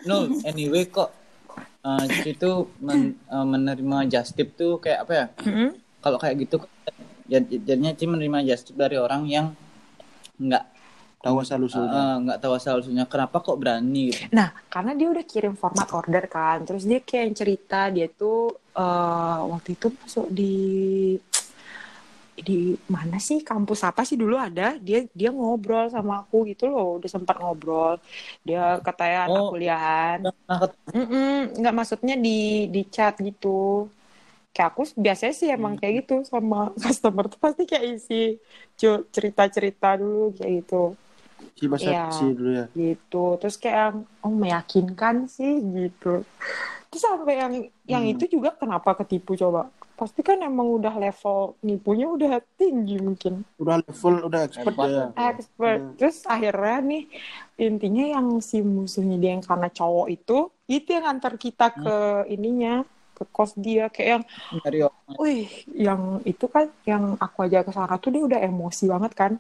Speaker 1: No, anyway kok uh, Cici tuh men- uh, menerima just tip tuh kayak apa ya?
Speaker 3: Mm-mm.
Speaker 1: Kalau kayak gitu jad- jadinya Cici menerima just tip dari orang yang nggak
Speaker 2: tahu asal usulnya.
Speaker 1: Uh, nggak tahu asal usulnya. Kenapa kok berani? Gitu?
Speaker 3: Nah, karena dia udah kirim format order kan, terus dia kayak yang cerita dia tuh eh, waktu itu masuk di di mana sih? Kampus apa sih dulu ada? Dia dia ngobrol sama aku gitu loh. Udah sempat ngobrol. Dia katanya anak
Speaker 1: Oh.
Speaker 3: kuliahan.
Speaker 1: Nah,
Speaker 3: nggak maksudnya di di chat gitu. Kayak aku biasanya sih emang kayak gitu sama customer tuh pasti kayak isi cu- cerita-cerita dulu kayak gitu
Speaker 2: si bahasa si dulu ya.
Speaker 3: gitu. Terus kayak yang, oh meyakinkan sih gitu. Terus sampai yang yang
Speaker 2: Hmm.
Speaker 3: itu juga kenapa ketipu coba? Pasti kan emang udah level nipunya udah tinggi mungkin.
Speaker 2: Udah level udah expert ya.
Speaker 3: Expert.
Speaker 2: Hmm.
Speaker 3: terus akhirnya nih intinya yang si musuhnya dia yang karena cowok itu itu yang antar kita ke ininya ke kos dia. Kayak yang wih yang itu kan yang aku aja ke sana tuh dia udah emosi banget kan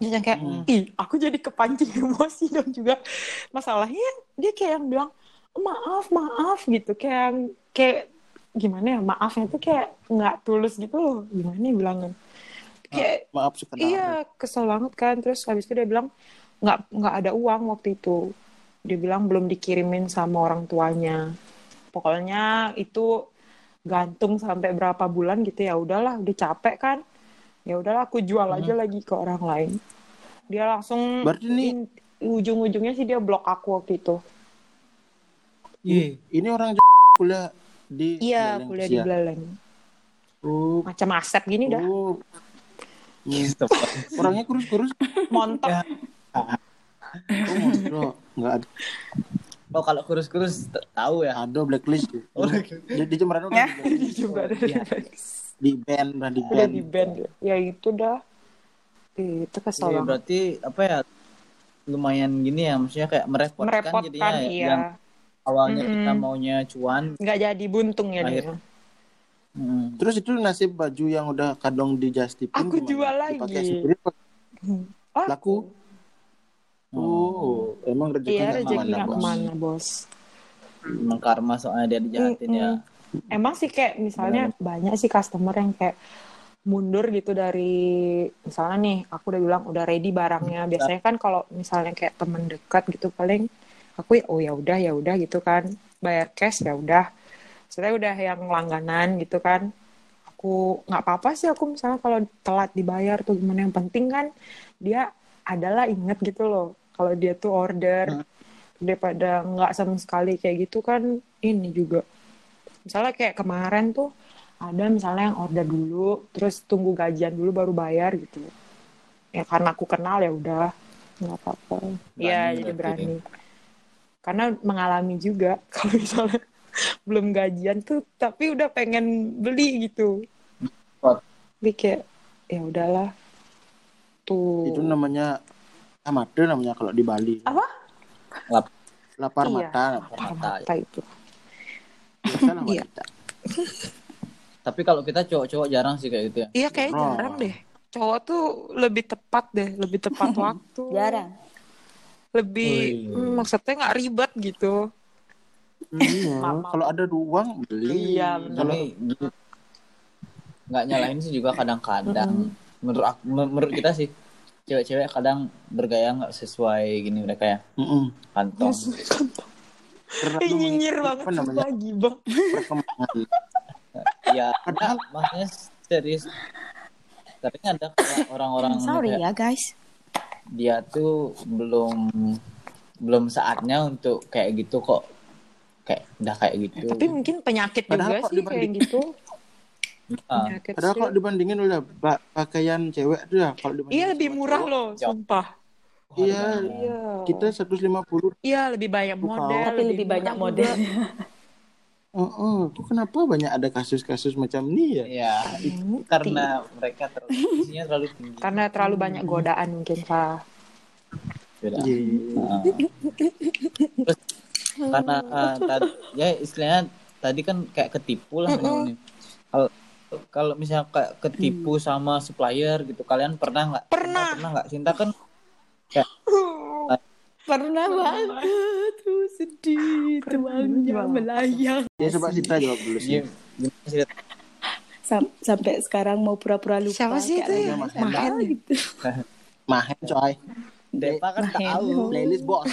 Speaker 3: yang kayak
Speaker 2: Hmm.
Speaker 3: ih aku jadi kepancing emosi dong juga masalahnya dia kayak yang bilang maaf maaf gitu kayak yang kayak gimana ya maafnya tuh kayak nggak tulus gitu loh gimana ya bilangnya kayak
Speaker 2: maaf sekedar
Speaker 3: Iya, kesel banget kan. Terus habis itu dia bilang nggak nggak ada uang waktu itu. Dia bilang belum dikirimin sama orang tuanya. Pokoknya itu gantung sampai berapa bulan gitu ya. Udahlah, udah capek kan. Ya udahlah, aku jual aja lagi ke orang lain. Dia langsung
Speaker 2: Berarti nih-
Speaker 3: in- ujung-ujungnya sih dia blok aku waktu itu.
Speaker 1: Iya.
Speaker 2: ini orang Jawa kuliah di
Speaker 3: Iya, kuliah di
Speaker 2: Sia.
Speaker 3: Beleleng.
Speaker 2: oh,
Speaker 3: Macam Asep gini dah.
Speaker 2: oh. Hmm.
Speaker 1: Gitu.
Speaker 2: orangnya kurus-kurus
Speaker 3: Montok.
Speaker 1: Ya.
Speaker 2: oh nggak ada
Speaker 1: Oh kalau kurus-kurus tahu ya.
Speaker 2: ada blacklist
Speaker 1: Oh,
Speaker 2: di, di Jemberan udah di.
Speaker 3: Dia juga ada
Speaker 1: Iya.
Speaker 2: Di band udah di
Speaker 3: udah
Speaker 2: band
Speaker 3: di band. Ya itu dah. Itu kesel banget.
Speaker 1: berarti apa ya? Lumayan gini ya, maksudnya kayak merepotkan,
Speaker 3: merepotkan
Speaker 1: jadinya ya.
Speaker 3: iya
Speaker 1: Yang awalnya
Speaker 3: Mm-mm.
Speaker 1: kita maunya cuan,
Speaker 3: nggak jadi buntung ya dia
Speaker 1: hmm,
Speaker 2: terus itu nasib baju yang udah kadang di Justipin
Speaker 3: Aku
Speaker 2: gimana?
Speaker 3: jual
Speaker 2: Dipakai
Speaker 3: lagi.
Speaker 2: sendiri apa?
Speaker 3: Ah,
Speaker 2: laku oh emang rezeki
Speaker 3: iya rezeki
Speaker 2: ke
Speaker 3: mana,
Speaker 2: ke
Speaker 3: mana bos
Speaker 1: emang karma soalnya dia dijahatin ya.
Speaker 3: Emang sih kayak misalnya banyak sih customer yang kayak mundur gitu dari misalnya nih aku udah bilang udah ready barangnya. Biasanya kan kalau misalnya kayak temen dekat gitu paling aku ya oh ya udah ya udah gitu kan. Bayar cash ya udah. Saya udah yang langganan gitu kan. Aku nggak apa-apa sih aku misalnya kalau telat dibayar tuh gimana. Yang penting kan dia adalah inget gitu loh kalau dia tuh order daripada nggak sama sekali kayak gitu kan ini juga misalnya kayak kemarin tuh ada misalnya yang order dulu terus tunggu gajian dulu baru bayar gitu. Ya karena aku kenal ya udah nggak apa-apa. Ya jadi berani. Karena mengalami juga kalau misalnya belum gajian tuh tapi udah pengen beli gitu.
Speaker 1: What?
Speaker 3: jadi kayak ya udahlah. Tuh.
Speaker 2: Itu namanya amade namanya kalau di Bali.
Speaker 3: Apa?
Speaker 1: Lap-
Speaker 2: lapar
Speaker 3: Iya.
Speaker 2: mata
Speaker 3: lapar
Speaker 1: mata.
Speaker 3: mata itu
Speaker 2: lah
Speaker 3: Iya.
Speaker 2: wanita
Speaker 1: Tapi kalau kita cowok-cowok jarang sih kayak gitu ya.
Speaker 3: iya kayak
Speaker 2: Oh.
Speaker 3: jarang deh cowok tuh lebih tepat deh lebih tepat waktu
Speaker 4: Jarang.
Speaker 3: lebih
Speaker 1: Wih.
Speaker 3: hmm, maksudnya nggak ribet gitu
Speaker 2: Iya,
Speaker 3: Mama.
Speaker 2: kalau ada uang beli.
Speaker 3: Iya, benar.
Speaker 2: Kalau
Speaker 1: nggak nyalain sih juga kadang-kadang. Menurut aku, menurut kita sih cewek-cewek kadang bergaya nggak sesuai gini mereka ya kantong.
Speaker 2: Terlalu
Speaker 3: nyinyir banget
Speaker 2: apa namanya
Speaker 3: sumpah gibah
Speaker 2: perkembangan.
Speaker 1: ya ada maksudnya serius. Sering ada kayak orang-orang
Speaker 4: Sorry
Speaker 1: kayak
Speaker 4: ya guys.
Speaker 1: dia tuh belum belum saatnya untuk kayak gitu kok kayak udah kayak gitu.
Speaker 3: tapi mungkin penyakit
Speaker 2: Padahal
Speaker 3: juga sih kayak
Speaker 2: dibanding-
Speaker 3: gitu
Speaker 1: Ah,
Speaker 3: penyakit
Speaker 2: Padahal kalau dibandingin udah pa- pakaian cewek tuh ya kalau dibandingin
Speaker 3: iya lebih murah
Speaker 2: cowok,
Speaker 3: loh
Speaker 1: jauh.
Speaker 3: sumpah
Speaker 2: Iya.
Speaker 3: iya
Speaker 2: Kita 150.
Speaker 3: iya lebih banyak model
Speaker 4: Tapi lebih banyak
Speaker 3: murah
Speaker 4: model.
Speaker 2: Oh, oh. Kok kenapa banyak ada kasus-kasus macam ini ya?
Speaker 1: Ya, itu karena mereka terlalu isinya terlalu tinggi.
Speaker 3: karena terlalu banyak godaan mungkin pak.
Speaker 2: Iya.
Speaker 1: Terus karena ah, tadi ya istilahnya tadi kan kayak ketipu lah. Kalau kalau misalnya kayak ketipu sama supplier gitu, kalian pernah nggak?
Speaker 3: Pernah.
Speaker 1: Pernah nggak? Cinta kan
Speaker 4: Pernah banget. Tuh sedih. Tuangnya melayang.
Speaker 2: Ya coba Sita jawab dulu sih.
Speaker 1: gimana sih?
Speaker 4: Sam- sampai sekarang mau pura-pura lupa.
Speaker 3: Siapa sih
Speaker 4: kayak
Speaker 3: itu ya? Mahen.
Speaker 4: gitu.
Speaker 2: Mahen coy.
Speaker 1: Depa kan
Speaker 4: Mahen.
Speaker 1: tahu.
Speaker 2: Playlist bos.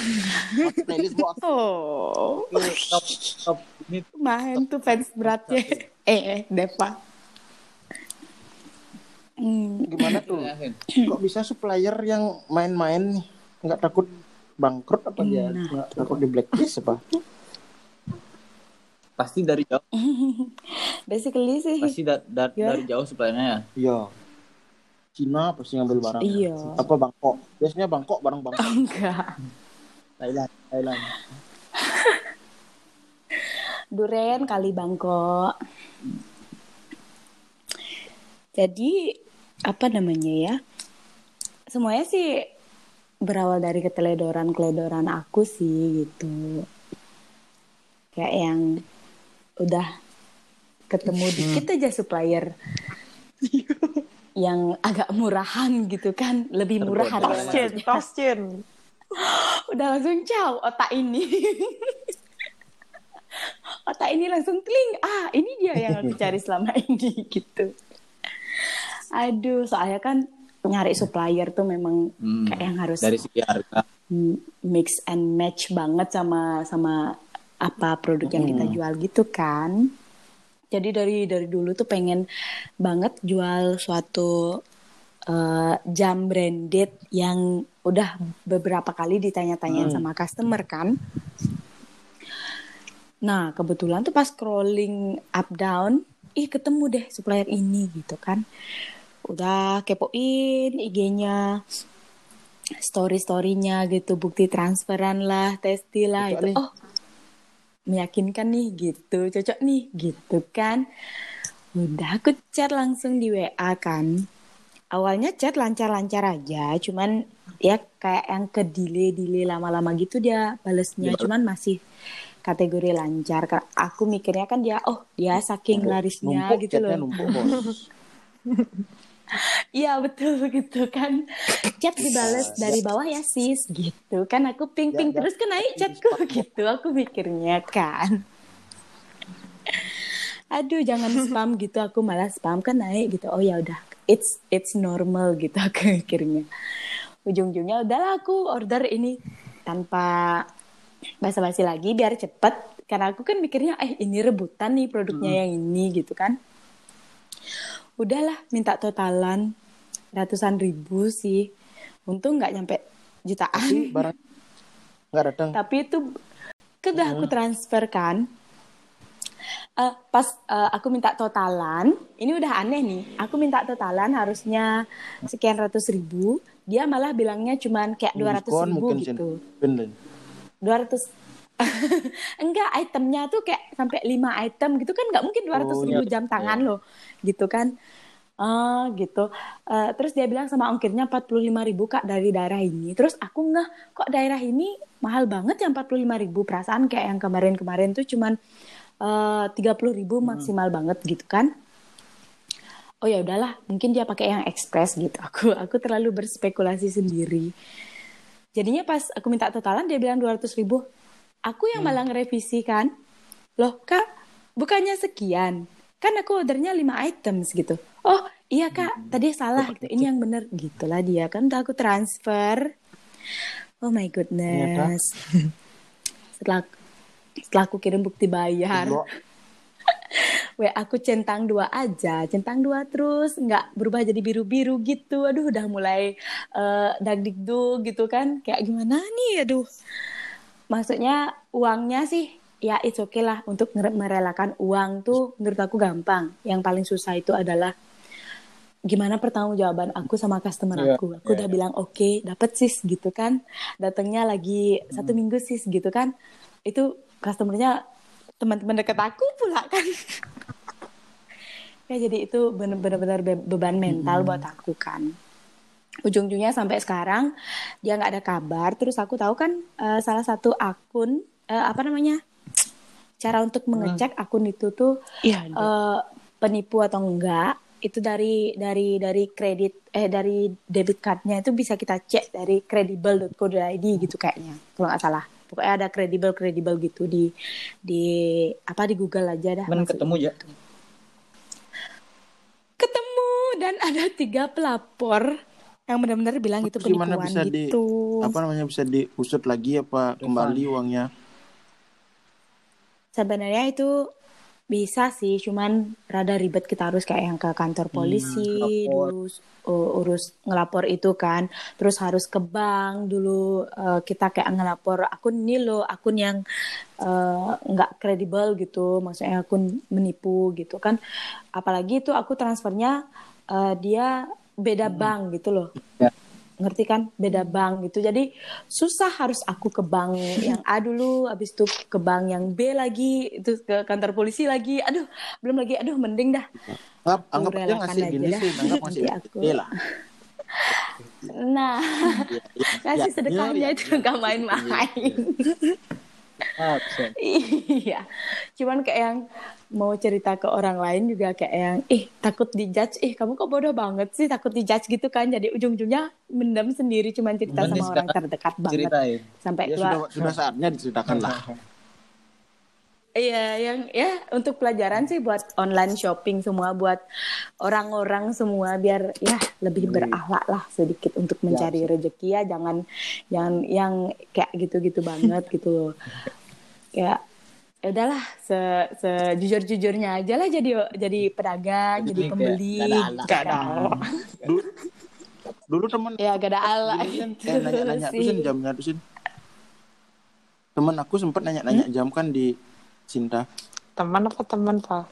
Speaker 2: Playlist bos.
Speaker 4: Oh,
Speaker 1: Tuh, top top ini
Speaker 4: Mahen tuh fans beratnya. eh, eh, Deva. Hmm,
Speaker 2: Gimana tuh?
Speaker 1: Yakin.
Speaker 2: Kok bisa supplier yang main-main nih? Nggak takut bangkrut apa dia?
Speaker 4: Nah.
Speaker 2: Nggak takut di blacklist apa?
Speaker 1: Pasti dari jauh,
Speaker 4: basically sih.
Speaker 1: pasti da- da-
Speaker 4: Ya.
Speaker 1: dari jauh suppliernya ya.
Speaker 2: Iya. Cina pasti ngambil barang.
Speaker 4: Iya.
Speaker 2: Apa Bangkok? Biasanya Bangkok barang Bangkok.
Speaker 4: Enggak.
Speaker 2: Thailand, Thailand.
Speaker 4: Duren kali Bangkok. Jadi apa namanya ya? Semuanya sih berawal dari keteledoran-keteledoran aku sih gitu. Kayak yang udah ketemu dikit aja supplier yang agak murahan gitu kan, lebih murah harganya. Udah langsung caw otak ini. otak ini langsung kling. Ah, ini dia yang aku cari selama ini gitu. Aduh, soalnya kan nyari supplier tuh memang
Speaker 1: Hmm.
Speaker 4: kayak yang harus
Speaker 1: Dari segi harga.
Speaker 4: mix and match banget sama sama apa produk yang kita jual gitu kan. Jadi dari dari dulu tuh pengen banget jual suatu eh, jam branded yang udah beberapa kali ditanya-tanyain sama customer kan. Nah, kebetulan tuh pas scrolling up down, ih ketemu deh supplier ini gitu kan. Udah kepoin IG-nya, story-storynya gitu, bukti transferan lah, testi lah
Speaker 2: Cocok
Speaker 4: itu.
Speaker 2: nih.
Speaker 4: Oh, meyakinkan nih gitu, cocok nih gitu kan. Udah aku chat langsung di WA kan. Awalnya chat lancar-lancar aja, cuman ya kayak yang ke delay-delay lama-lama gitu dia balesnya,
Speaker 2: bales.
Speaker 4: cuman masih kategori lancar. Karena Aku mikirnya kan dia, oh dia saking larisnya
Speaker 2: Numpuk,
Speaker 4: gitu loh.
Speaker 2: numpuk.
Speaker 4: Iya betul begitu kan. Chat dibales dari bawah ya sis gitu kan. Aku ping ping
Speaker 2: Ya, ya.
Speaker 4: terus kan naik chatku gitu. Aku mikirnya kan. Aduh jangan spam gitu. Aku malah spam kan naik gitu. Oh ya udah. It's it's normal gitu aku mikirnya. Ujung-ujungnya udahlah aku order ini tanpa basa-basi lagi biar cepet. Karena aku kan mikirnya eh ini rebutan nih produknya yang ini gitu kan udahlah minta totalan. Ratusan ribu sih. Untung nggak nyampe
Speaker 2: Tapi
Speaker 4: jutaan
Speaker 2: barang nggak datang.
Speaker 4: tapi itu udah aku transfer kan. Eh, pas eh, aku minta totalan ini udah aneh nih. Aku minta totalan harusnya sekian ratus ribu. Dia malah bilangnya cuman kayak dua ratus ribu
Speaker 2: mungkin,
Speaker 4: gitu. Dua ratus enggak itemnya tuh kayak sampai lima item gitu kan nggak mungkin dua ratus
Speaker 2: Oh,
Speaker 4: ribu
Speaker 2: iya.
Speaker 4: jam tangan loh gitu kan. Ah gitu. Eh, terus dia bilang sama ongkirnya empat puluh lima ribu kak dari daerah ini. Terus aku ngeh kok daerah ini mahal banget ya empat puluh lima ribu? Perasaan kayak yang kemarin-kemarin tuh cuman eh, tiga puluh ribu maksimal banget gitu kan. Oh ya udahlah mungkin dia pakai yang ekspres gitu. Aku aku terlalu berspekulasi sendiri. Jadinya pas aku minta totalan dia bilang 200 ribu aku yang malah ngerevisi kan? Loh kak bukannya sekian? Kan aku ordernya 5 items gitu. Oh iya kak tadi salah gitu. ini yang bener. Gitulah dia kan udah aku transfer. Oh my goodness. Setelah setelah aku kirim bukti bayar. Weh aku centang dua aja, centang dua terus. Nggak berubah jadi biru-biru gitu. Aduh udah mulai eh dagdikduk gitu kan. Kayak gimana nih aduh. Maksudnya uangnya sih ya it's okay lah untuk merelakan uang tuh menurut aku gampang. Yang paling susah itu adalah gimana pertanggungjawaban aku sama customer
Speaker 1: Iya,
Speaker 4: aku. Aku
Speaker 1: iya.
Speaker 4: udah bilang oke, dapet sis gitu kan. Datangnya lagi satu minggu sis gitu kan. Itu customernya teman-teman dekat aku pula kan. ya jadi itu bener-bener be- beban mental buat aku kan. Ujung-ujungnya sampai sekarang dia nggak ada kabar. Terus aku tahu kan eh, salah satu akun eh, apa namanya cara untuk mengecek akun itu tuh
Speaker 3: Iya.
Speaker 4: eh, penipu atau enggak itu dari dari dari kredit eh dari debit cardnya itu bisa kita cek dari credible.co.id gitu kayaknya kalau nggak salah pokoknya ada kredibel kredibel gitu di di apa di Google aja dah
Speaker 1: Men ketemu ya.
Speaker 4: ketemu dan ada tiga pelapor yang benar-benar bilang itu
Speaker 2: gimana
Speaker 4: penipuan
Speaker 2: bisa di
Speaker 4: gitu.
Speaker 2: apa namanya bisa diusut lagi apa kembali uangnya?
Speaker 4: sebenarnya itu bisa sih cuman rada ribet kita harus kayak yang ke kantor polisi
Speaker 1: lapor.
Speaker 4: dulu uh, urus ngelapor itu kan. Terus harus ke bank dulu uh, kita kayak ngelapor akun ini loh akun yang uh, nggak kredibel gitu. Maksudnya akun menipu gitu kan. Apalagi itu aku transfernya uh, dia beda bank gitu loh.
Speaker 1: Ya.
Speaker 4: ngerti kan? Beda bank gitu. Jadi susah harus aku ke bank yang A dulu habis itu ke bank yang B lagi itu ke kantor polisi lagi. Aduh belum lagi. Aduh mending dah.
Speaker 2: Anggap, anggap aja ngasih
Speaker 4: aja
Speaker 2: gini
Speaker 4: dah.
Speaker 2: sih, anggap ngasih
Speaker 4: aku-
Speaker 2: lah.
Speaker 4: nah kasih
Speaker 2: ya,
Speaker 4: sedekahnya
Speaker 2: ya,
Speaker 4: itu
Speaker 2: ya.
Speaker 4: nggak main-main Iya. Cuman kayak yang mau cerita ke orang lain juga kayak yang ih takut dijudge. Ih kamu kok bodoh banget sih? Takut dijudge gitu kan? Jadi ujung-ujungnya mendem sendiri cuman cerita sama orang terdekat banget.
Speaker 1: Ceritain.
Speaker 4: sampai
Speaker 2: Ya
Speaker 4: keluar.
Speaker 2: sudah sudah saatnya diceritakan lah.
Speaker 4: Iya, yang ya untuk pelajaran sih buat online shopping semua, buat orang-orang semua biar ya lebih berakhlak lah sedikit untuk mencari rezeki ya, jangan jangan yang kayak gitu-gitu banget gitu loh. Ya, ya udahlah se sejujur-jujurnya aja lah jadi jadi pedagang,
Speaker 1: Jadi
Speaker 4: jadi pembeli.
Speaker 1: nggak ada ala.
Speaker 3: Gak ada.
Speaker 2: Dulu, dulu teman
Speaker 4: Ya gak ada ala
Speaker 2: kan, tuh jamnya tuh Sin. Temen aku sempet nanya-nanya jam kan di Cinta.
Speaker 3: Teman apa teman, Pak?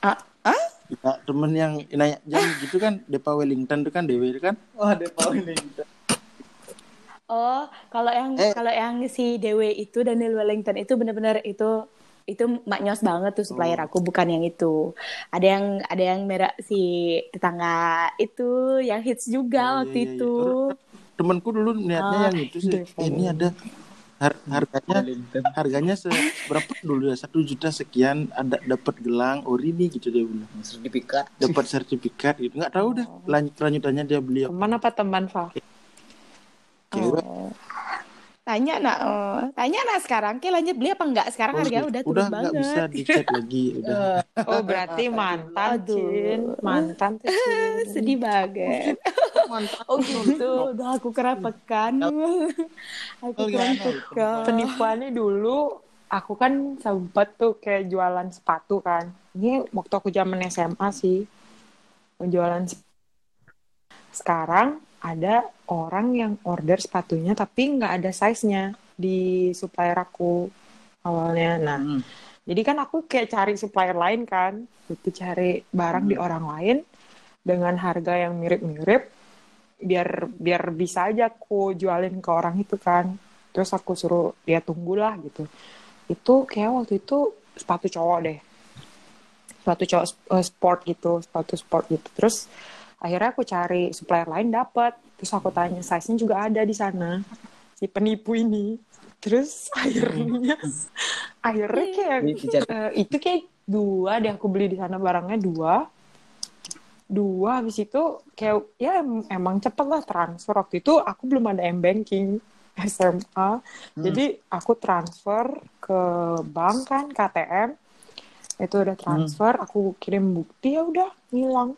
Speaker 4: Ah, ah?
Speaker 2: Ya, temen yang nanya jam gitu kan Depa Wellington tuh kan Dewi itu kan
Speaker 1: Wah, ada paling
Speaker 4: Oh, kalau yang
Speaker 2: Eh.
Speaker 4: kalau yang si Dewe itu Daniel Wellington itu benar-benar itu itu maknyos banget tuh supplier
Speaker 2: Oh.
Speaker 4: aku bukan yang itu. Ada yang ada yang merah si tetangga itu yang hits juga
Speaker 2: Oh, iya,
Speaker 4: waktu
Speaker 2: iya, iya.
Speaker 4: itu.
Speaker 2: temenku dulu niatnya
Speaker 4: Ah,
Speaker 2: yang itu sih
Speaker 3: Depa
Speaker 2: Eh, ini ada har- harganya harganya se berapa dulu ya? Satu juta sekian ada dapat gelang ori nih gitu dia bilang.
Speaker 1: Sertifikat.
Speaker 2: dapat sertifikat gitu. Nggak tahu dah lanjut lanjutannya dia beli apa.
Speaker 3: Teman apa teman, Pak?
Speaker 2: cewek.
Speaker 4: Oh. Tanya nak, oh. tanya nak sekarang. Oke lanjut beli apa enggak? Sekarang
Speaker 2: Oh,
Speaker 4: harganya
Speaker 2: gitu.
Speaker 4: udah turun
Speaker 2: udah nggak bisa dicek lagi udah
Speaker 3: Oh, berarti mantan,
Speaker 4: Aduh.
Speaker 3: Cin. Mantan tuh, Cin.
Speaker 4: Sedih banget. Oh gitu, udah aku kerapekan. aku
Speaker 2: Oh, gimana?
Speaker 4: kerapekan.
Speaker 3: Penipuannya dulu aku kan sempat tuh kayak jualan sepatu kan. Ini waktu aku zaman SMA sih. Jualan sekarang ada orang yang order sepatunya tapi nggak ada size-nya di supplier aku awalnya. Nah,
Speaker 1: Hmm.
Speaker 3: jadi kan aku kayak cari supplier lain kan, itu cari barang di orang lain dengan harga yang mirip-mirip, biar biar bisa aja aku jualin ke orang itu kan. Terus aku suruh dia tunggulah gitu. Itu kayak waktu itu sepatu cowok deh, sepatu cowok eh, sport gitu, sepatu sport gitu. Terus akhirnya aku cari supplier lain dapat. Terus aku tanya size-nya juga ada di sana si penipu ini. Terus akhirnya akhirnya kayak
Speaker 1: Di- dicari.
Speaker 3: eh, itu kayak dua deh aku beli di sana barangnya dua dua habis itu kayak ya em- emang cepet lah transfer waktu itu aku belum ada m banking SMA. Jadi aku transfer ke bank kan KTM. Itu udah transfer, aku kirim bukti ya udah ngilang.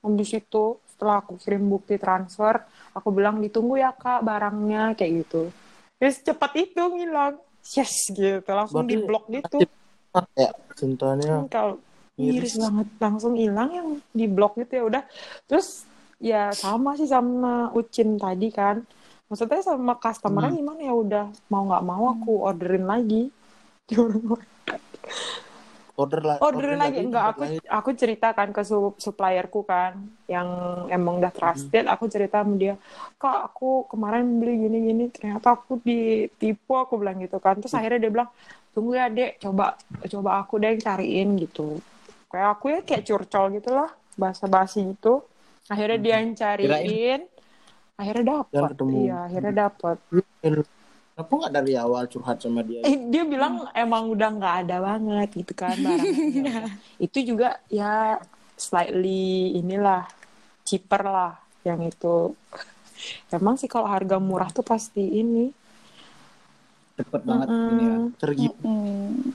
Speaker 3: Habis itu setelah aku kirim bukti transfer, aku bilang ditunggu ya kak barangnya kayak gitu. Terus cepat itu ngilang. Yes gitu, langsung
Speaker 2: Berarti
Speaker 3: di blok gitu.
Speaker 2: ya cintanya
Speaker 3: Hmm, kalau
Speaker 2: miris
Speaker 3: banget langsung hilang yang di blok gitu ya udah terus ya sama sih sama Ucin tadi kan maksudnya sama customer
Speaker 2: Hmm.
Speaker 3: gimana ya udah mau nggak mau aku orderin lagi
Speaker 2: order lah
Speaker 3: orderin lagi. enggak aku
Speaker 2: lagi.
Speaker 3: aku ceritakan ke su- supplierku kan yang emang udah trusted. Aku cerita sama dia kak aku kemarin beli gini gini ternyata aku ditipu. Aku bilang gitu kan. Terus akhirnya dia bilang tunggu ya dek. Coba coba aku deh cariin gitu. Kayak aku ya kayak curcol gitu lah bahasa basi gitu. Akhirnya dia yang cariin akhirnya
Speaker 2: Dan
Speaker 3: dapat iya akhirnya dapat
Speaker 2: kenapa nggak dari awal curhat sama dia
Speaker 3: Eh, dia bilang emang udah nggak ada banget gitu kan barangnya. itu juga ya slightly inilah cheaper lah yang itu. Emang sih kalau harga murah tuh pasti ini.
Speaker 1: cepet banget ini ya.
Speaker 2: tergib
Speaker 4: Hmm.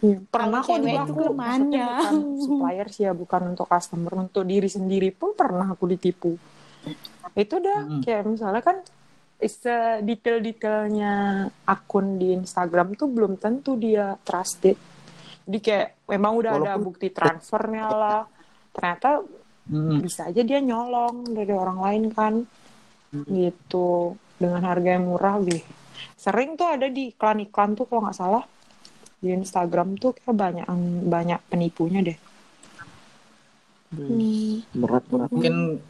Speaker 3: Iya, Pernah kok juga
Speaker 4: itu
Speaker 3: aku maksudnya bukan supplier sih ya bukan untuk customer untuk diri sendiri pun pernah aku ditipu. Itu udah
Speaker 1: Mm-mm.
Speaker 3: kayak misalnya kan detail-detailnya akun di Instagram tuh belum tentu dia trusted. Jadi kayak memang udah ada
Speaker 2: Walaupun-
Speaker 3: bukti transfernya lah. Ternyata
Speaker 1: Mm-mm.
Speaker 3: bisa aja dia nyolong dari orang lain kan. Gitu. Dengan harga yang murah lebih. Sering tuh ada di iklan-iklan tuh kalau nggak salah di Instagram tuh kayak banyak banyak penipunya deh. Hmm.
Speaker 2: berat berat
Speaker 1: mungkin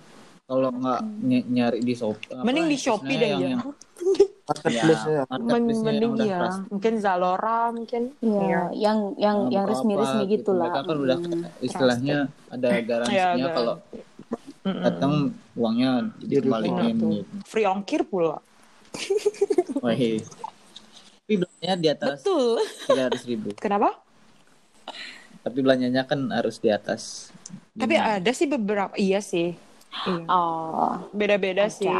Speaker 1: kalau nggak ny- nyari di Shopee apa,
Speaker 3: Mending di Shopee deh
Speaker 1: yang,
Speaker 3: ya.
Speaker 1: yang
Speaker 2: marketplace ya
Speaker 1: ya,
Speaker 3: mending ya. Mungkin Zalora mungkin.
Speaker 4: Iya,
Speaker 3: Iya.
Speaker 4: yang yang
Speaker 1: Nah,
Speaker 4: yang resmi-resmi
Speaker 1: apa
Speaker 4: gitu lah.
Speaker 1: mereka kan udah
Speaker 4: Hmm.
Speaker 1: istilahnya ada garansinya
Speaker 3: Iya,
Speaker 1: kalau datang uangnya dikembaliin
Speaker 3: Gitu.
Speaker 1: gitu.
Speaker 3: Free ongkir pula.
Speaker 1: Wah, tapi belanjanya di atas
Speaker 4: Betul.
Speaker 1: tiga ratus ribu.
Speaker 3: Kenapa?
Speaker 1: Tapi belanjanya kan harus di atas.
Speaker 3: Tapi ada sih beberapa. Iya sih. Iya.
Speaker 4: Oh,
Speaker 3: Beda-beda sih.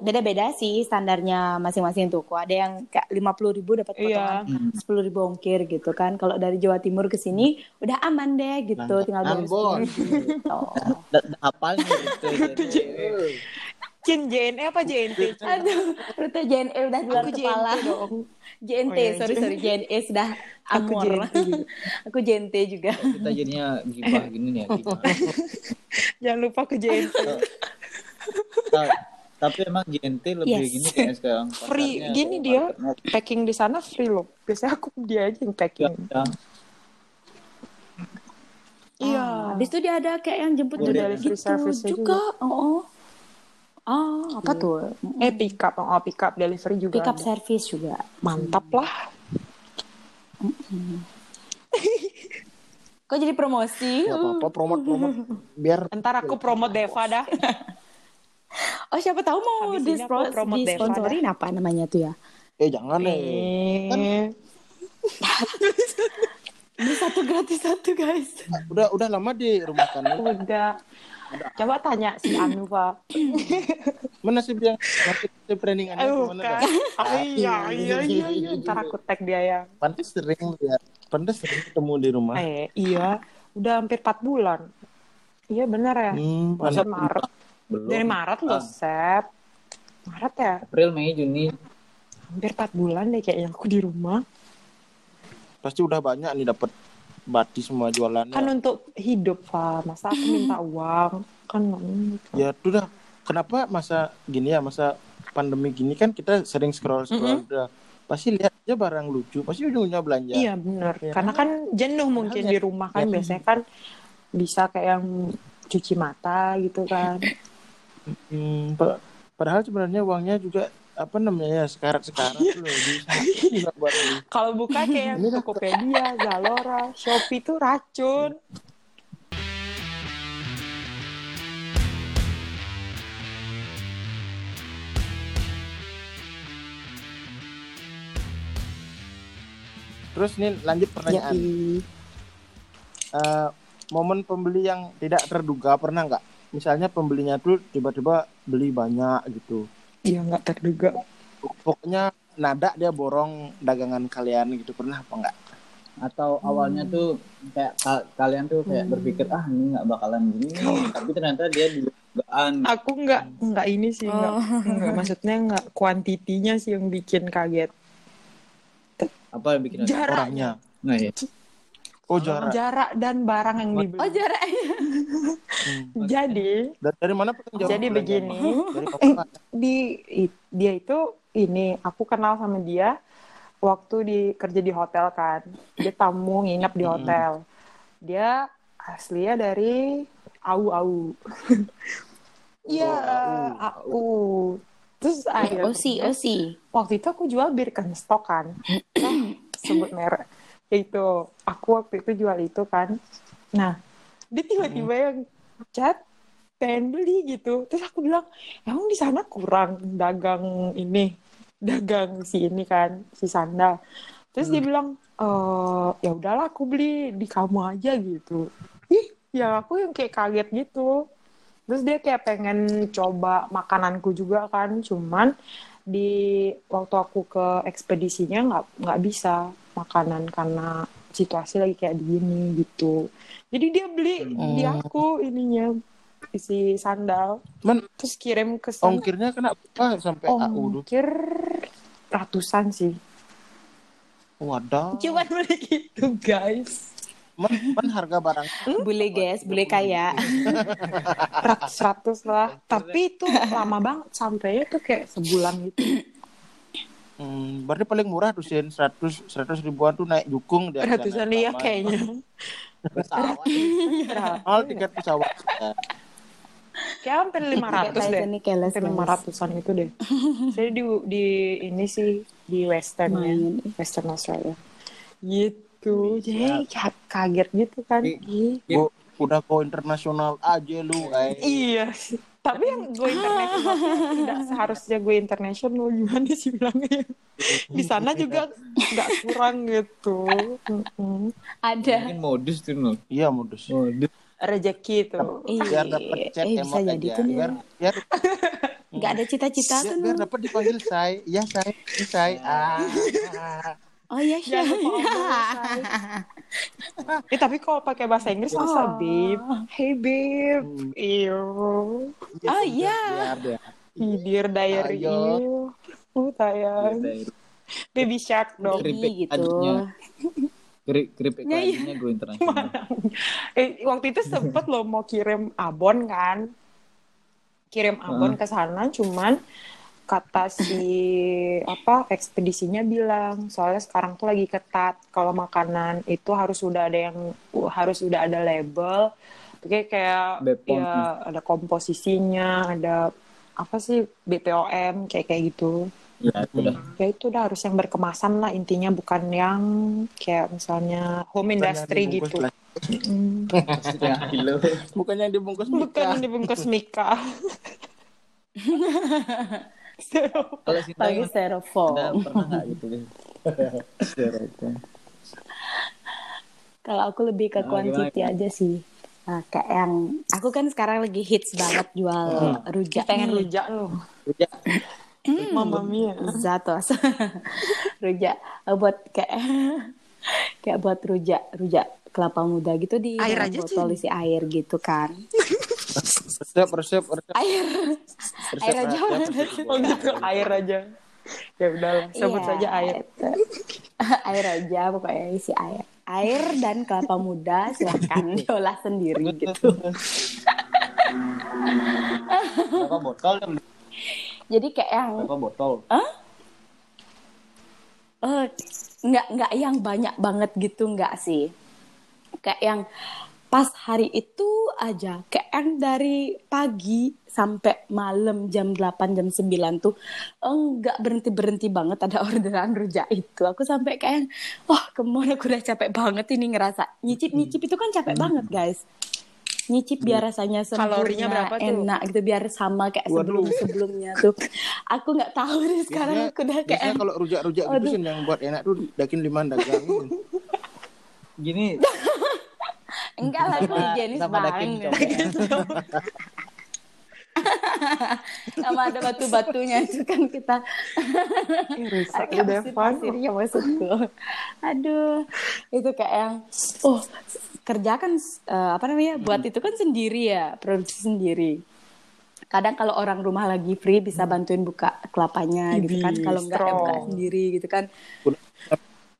Speaker 4: Beda-beda sih standarnya masing-masing toko. Ada yang kayak lima puluh ribu dapat
Speaker 3: Iya.
Speaker 4: potongan sepuluh ribu ongkir gitu kan. Kalau dari Jawa Timur ke sini udah aman deh gitu,
Speaker 2: Nah,
Speaker 4: tinggal
Speaker 2: Ambon.
Speaker 4: beresin. Gitu.
Speaker 1: Hafal nih gitu.
Speaker 3: Cin JNE apa JNT?
Speaker 4: Aduh, rute JNE udah di luar
Speaker 3: Aku
Speaker 4: kepala.
Speaker 3: JNT dong.
Speaker 4: JNT,
Speaker 3: Oh iya,
Speaker 4: sorry sorry JNE sudah
Speaker 3: Aku
Speaker 4: amor.
Speaker 3: JNT juga.
Speaker 4: Aku JNT juga.
Speaker 1: Kita jadinya gibah gini nih ya.
Speaker 3: Jangan lupa ke JNT.
Speaker 1: Ta- Tapi emang GNT lebih
Speaker 4: Yes.
Speaker 1: gini kayak sekarang.
Speaker 3: Free.
Speaker 1: Pasarnya
Speaker 3: Gini dia.
Speaker 1: market
Speaker 3: Packing di sana free loh. Biasanya aku dia aja yang packing.
Speaker 1: Ya,
Speaker 3: Iya.
Speaker 4: Ah, Habis itu dia ada kayak yang jemput
Speaker 1: Boleh.
Speaker 4: juga
Speaker 3: Delivery
Speaker 4: gitu
Speaker 3: service-nya
Speaker 4: juga. Oh. Ah, apa tuh?
Speaker 3: Eh pick up, oh pick up delivery juga.
Speaker 4: Pick up
Speaker 3: ada.
Speaker 4: service juga.
Speaker 3: Mantap lah.
Speaker 4: Kok jadi promosi?
Speaker 2: Gak apa-apa promote promote biar
Speaker 3: Ntar aku promote Deva dah.
Speaker 4: Oh, siapa tahu mau
Speaker 3: Habis
Speaker 4: di,
Speaker 3: ini aku promote Deva
Speaker 4: sponsorin apa namanya tuh ya?
Speaker 2: eh jangan deh
Speaker 3: Eh,
Speaker 4: Beli satu gratis satu, guys.
Speaker 2: udah udah lama di rumah kamu
Speaker 3: udah. Coba tanya si Anu, Pak.
Speaker 2: mana sih trainingannya
Speaker 3: Aduh,
Speaker 2: gimana
Speaker 3: kan.
Speaker 2: dah?
Speaker 3: Ah, iya, iya, iya, iya. Ntar aku tag dia ya.
Speaker 2: Pantes sering ya Pantes sering ketemu di rumah
Speaker 3: Eh, iya. Udah hampir 4 bulan. Iya, bener ya.
Speaker 2: hmm.
Speaker 3: Maret.
Speaker 1: belum.
Speaker 3: Dari Maret loh,
Speaker 1: Ah.
Speaker 3: Sep. Maret ya?
Speaker 1: April, Mei, Juni.
Speaker 3: Hampir 4 bulan deh kayaknya aku di rumah.
Speaker 2: pasti udah banyak nih dapat bati semua jualannya
Speaker 3: Kan untuk hidup, Pak. Masa aku minta uang? Kan
Speaker 2: ya tuh dah kenapa masa gini ya masa pandemi gini kan kita sering scroll scroll udah pasti lihat aja barang lucu pasti ujung-ujungnya belanja
Speaker 3: Iya benar.
Speaker 2: Ya.
Speaker 3: Karena kan jenuh mungkin
Speaker 2: ya.
Speaker 3: di rumah kan
Speaker 2: Ya.
Speaker 3: biasanya kan bisa kayak yang cuci mata gitu kan.
Speaker 2: Hmm, pa- padahal sebenarnya uangnya juga apa namanya ya sekarat sekarat loh bisa juga buat beli.
Speaker 3: Kalau buka kayak
Speaker 2: dah-
Speaker 3: Tokopedia, Zalora, Shopee itu racun.
Speaker 2: terus nih lanjut pertanyaan Eh, momen pembeli yang tidak terduga pernah nggak misalnya pembelinya tuh tiba-tiba beli banyak gitu
Speaker 3: Iya nggak terduga.
Speaker 2: Pokoknya nada dia borong dagangan kalian gitu pernah apa enggak?
Speaker 1: atau awalnya tuh kayak ka- kalian tuh kayak berpikir ah ini nggak bakalan gini tapi ternyata dia dugaan
Speaker 3: Aku nggak nggak ini sih nggak
Speaker 4: Oh.
Speaker 3: nggak maksudnya nggak kuantitinya sih yang bikin kaget.
Speaker 1: apa yang bikin
Speaker 3: Jarak
Speaker 2: Orangnya.
Speaker 1: nah ya
Speaker 2: Oh jarak.
Speaker 3: jarak dan barang yang dibeli.
Speaker 4: Oh jaraknya.
Speaker 2: Hmm.
Speaker 3: Jadi
Speaker 2: Dari, dari mana pekerjaan?
Speaker 3: Jadi begini.
Speaker 2: Dari papa.
Speaker 3: di dia itu ini aku kenal sama dia waktu di kerja di hotel kan dia tamu nginep di hotel dia aslinya dari au au iya au terus akhirnya
Speaker 4: Osi, osi.
Speaker 3: waktu itu aku jual Birkenstock kan Nah, sebut merek itu aku waktu itu jual itu kan. Nah dia tiba-tiba yang chat pengen beli gitu. Terus aku bilang emang di sana kurang dagang ini dagang si ini kan si sandal. Terus dia bilang eh ya udahlah aku beli di kamu aja gitu. Ih ya aku yang kayak kaget gitu. Terus dia kayak pengen coba makananku juga kan cuman di waktu aku ke ekspedisinya nggak nggak bisa makanan karena situasi lagi kayak begini gitu. Jadi dia beli di aku ininya isi sandal.
Speaker 2: Man,
Speaker 3: terus kirim ke sana.
Speaker 2: ongkirnya kena apa sampai
Speaker 3: Oh,
Speaker 2: AU dulu?
Speaker 3: ongkir ratusan sih.
Speaker 2: Wadah.
Speaker 3: cuman beli gitu guys.
Speaker 2: Man, man harga barang
Speaker 4: Bule guys, bule kaya.
Speaker 3: ratus ratus lah. Tapi itu lama banget sampainya tuh kayak sebulan gitu
Speaker 2: Hmm, berarti paling murah tuh Sin 100 100 ribuan tuh naik jukung di
Speaker 3: ratusan iya kayaknya.
Speaker 1: Pesawat
Speaker 2: Mal tiket pesawat.
Speaker 3: kayak hampir lima ratus deh.
Speaker 4: Ini keles
Speaker 3: hampir lima ratusan itu deh. Saya di di ini sih di Western ya. Western Australia. Gitu. Jadi kayak kaget gitu kan. Ih.
Speaker 2: Gua udah go internasional aja lu.
Speaker 3: Iya. sih. Tapi yang gue internasional tidak seharusnya gue internasional gimana sih bilangnya. Di sana juga nggak kurang gitu.
Speaker 4: Ada.
Speaker 1: mungkin modus tuh Nur.
Speaker 2: Iya modus.
Speaker 1: modus
Speaker 3: Rezeki tuh.
Speaker 2: Biar dapat chat
Speaker 4: eh, bisa jadi
Speaker 2: aja.
Speaker 4: tuh.
Speaker 2: Biar biar
Speaker 4: Nggak ada cita-cita
Speaker 2: biar,
Speaker 4: tuh.
Speaker 2: biar dapat dipanggil say. Iya say, Iya, say. Ah.
Speaker 4: Oh iya, Syah.
Speaker 3: lupa omong, Eh, tapi kalau pakai bahasa Inggris masa
Speaker 4: Oh.
Speaker 3: babe, hey babe, iyo,
Speaker 4: Oh iya.
Speaker 2: Biar dia.
Speaker 3: dear diary,
Speaker 2: Ayo.
Speaker 3: iyo, uh sayang,
Speaker 1: dari
Speaker 3: baby shark dong.
Speaker 1: Keripik
Speaker 4: gitu. Ya, iya.
Speaker 1: lainnya gue internasional
Speaker 3: Eh, waktu itu sempet loh mau kirim abon kan kirim abon ke sana cuman kata si apa ekspedisinya bilang soalnya sekarang tuh lagi ketat kalau makanan itu harus sudah ada yang harus sudah ada label Oke kayak
Speaker 1: Bepom.
Speaker 3: ya ada komposisinya ada apa sih BPOM kayak kayak gitu
Speaker 1: ya itu udah
Speaker 3: ya itu udah harus yang berkemasan lah intinya bukan yang kayak misalnya home industry
Speaker 2: Bukan
Speaker 3: gitu
Speaker 2: plastik.
Speaker 3: Mm.
Speaker 2: Bukan yang dibungkus
Speaker 3: Bukan
Speaker 2: Mika.
Speaker 3: yang dibungkus Mika.
Speaker 1: kalau Sinta
Speaker 4: Pakai styrofoam.
Speaker 1: pernah nggak gitu Styrofoam.
Speaker 4: Kalau aku lebih ke quantity
Speaker 1: gimana?
Speaker 4: aja sih. Nah, kayak yang aku kan sekarang lagi hits banget jual rujak
Speaker 3: Pengen
Speaker 4: nih.
Speaker 3: rujak loh.
Speaker 1: Rujak.
Speaker 3: Mama Mia.
Speaker 4: Zatos. rujak Eh, buat kayak kayak buat rujak, rujak kelapa muda gitu di
Speaker 3: Air aja,
Speaker 4: botol
Speaker 3: Cin.
Speaker 4: isi air gitu kan.
Speaker 2: Resep, resep, resep.
Speaker 4: Air.
Speaker 2: resep
Speaker 4: air aja.
Speaker 2: resep.
Speaker 3: Oh gitu, air aja. Ya udahlah, sebut
Speaker 4: Iya,
Speaker 3: saja air.
Speaker 4: itu. air aja pokoknya isi air. Air dan kelapa muda silahkan diolah sendiri gitu.
Speaker 1: berapa botol yang
Speaker 4: Jadi kayak yang
Speaker 1: berapa botol
Speaker 4: Eh, nggak nggak yang banyak banget gitu nggak sih kayak yang pas hari itu aja kayak yang dari pagi sampai malam jam 8 jam 9 tuh eh, nggak berhenti berhenti banget ada orderan rujak itu. Aku sampai kayak wah ke mana aku udah capek banget ini ngerasa. Nyicip nyicip itu kan capek banget guys. Nyicip biar rasanya sempurna
Speaker 3: Kalorinya berapa tuh?
Speaker 4: enak gitu biar sama kayak sebelum sebelumnya tuh. Aku nggak tahu nih sekarang
Speaker 2: Biasanya,
Speaker 4: aku udah kayak
Speaker 2: kalau rujak-rujak gitu yang buat enak tuh dakin lima dagang.
Speaker 1: gini
Speaker 4: Enggak lah,
Speaker 1: sama,
Speaker 4: higienis
Speaker 1: sama
Speaker 4: banget. sama ada batu-batunya itu kan kita
Speaker 3: rusak fun.
Speaker 4: pasir-pasirnya maksudku. Aduh, itu kayak yang oh kerja kan eh, apa namanya buat itu kan sendiri ya produksi sendiri. Kadang kalau orang rumah lagi free bisa bantuin buka kelapanya gitu kan. Kalau enggak ya buka sendiri gitu kan.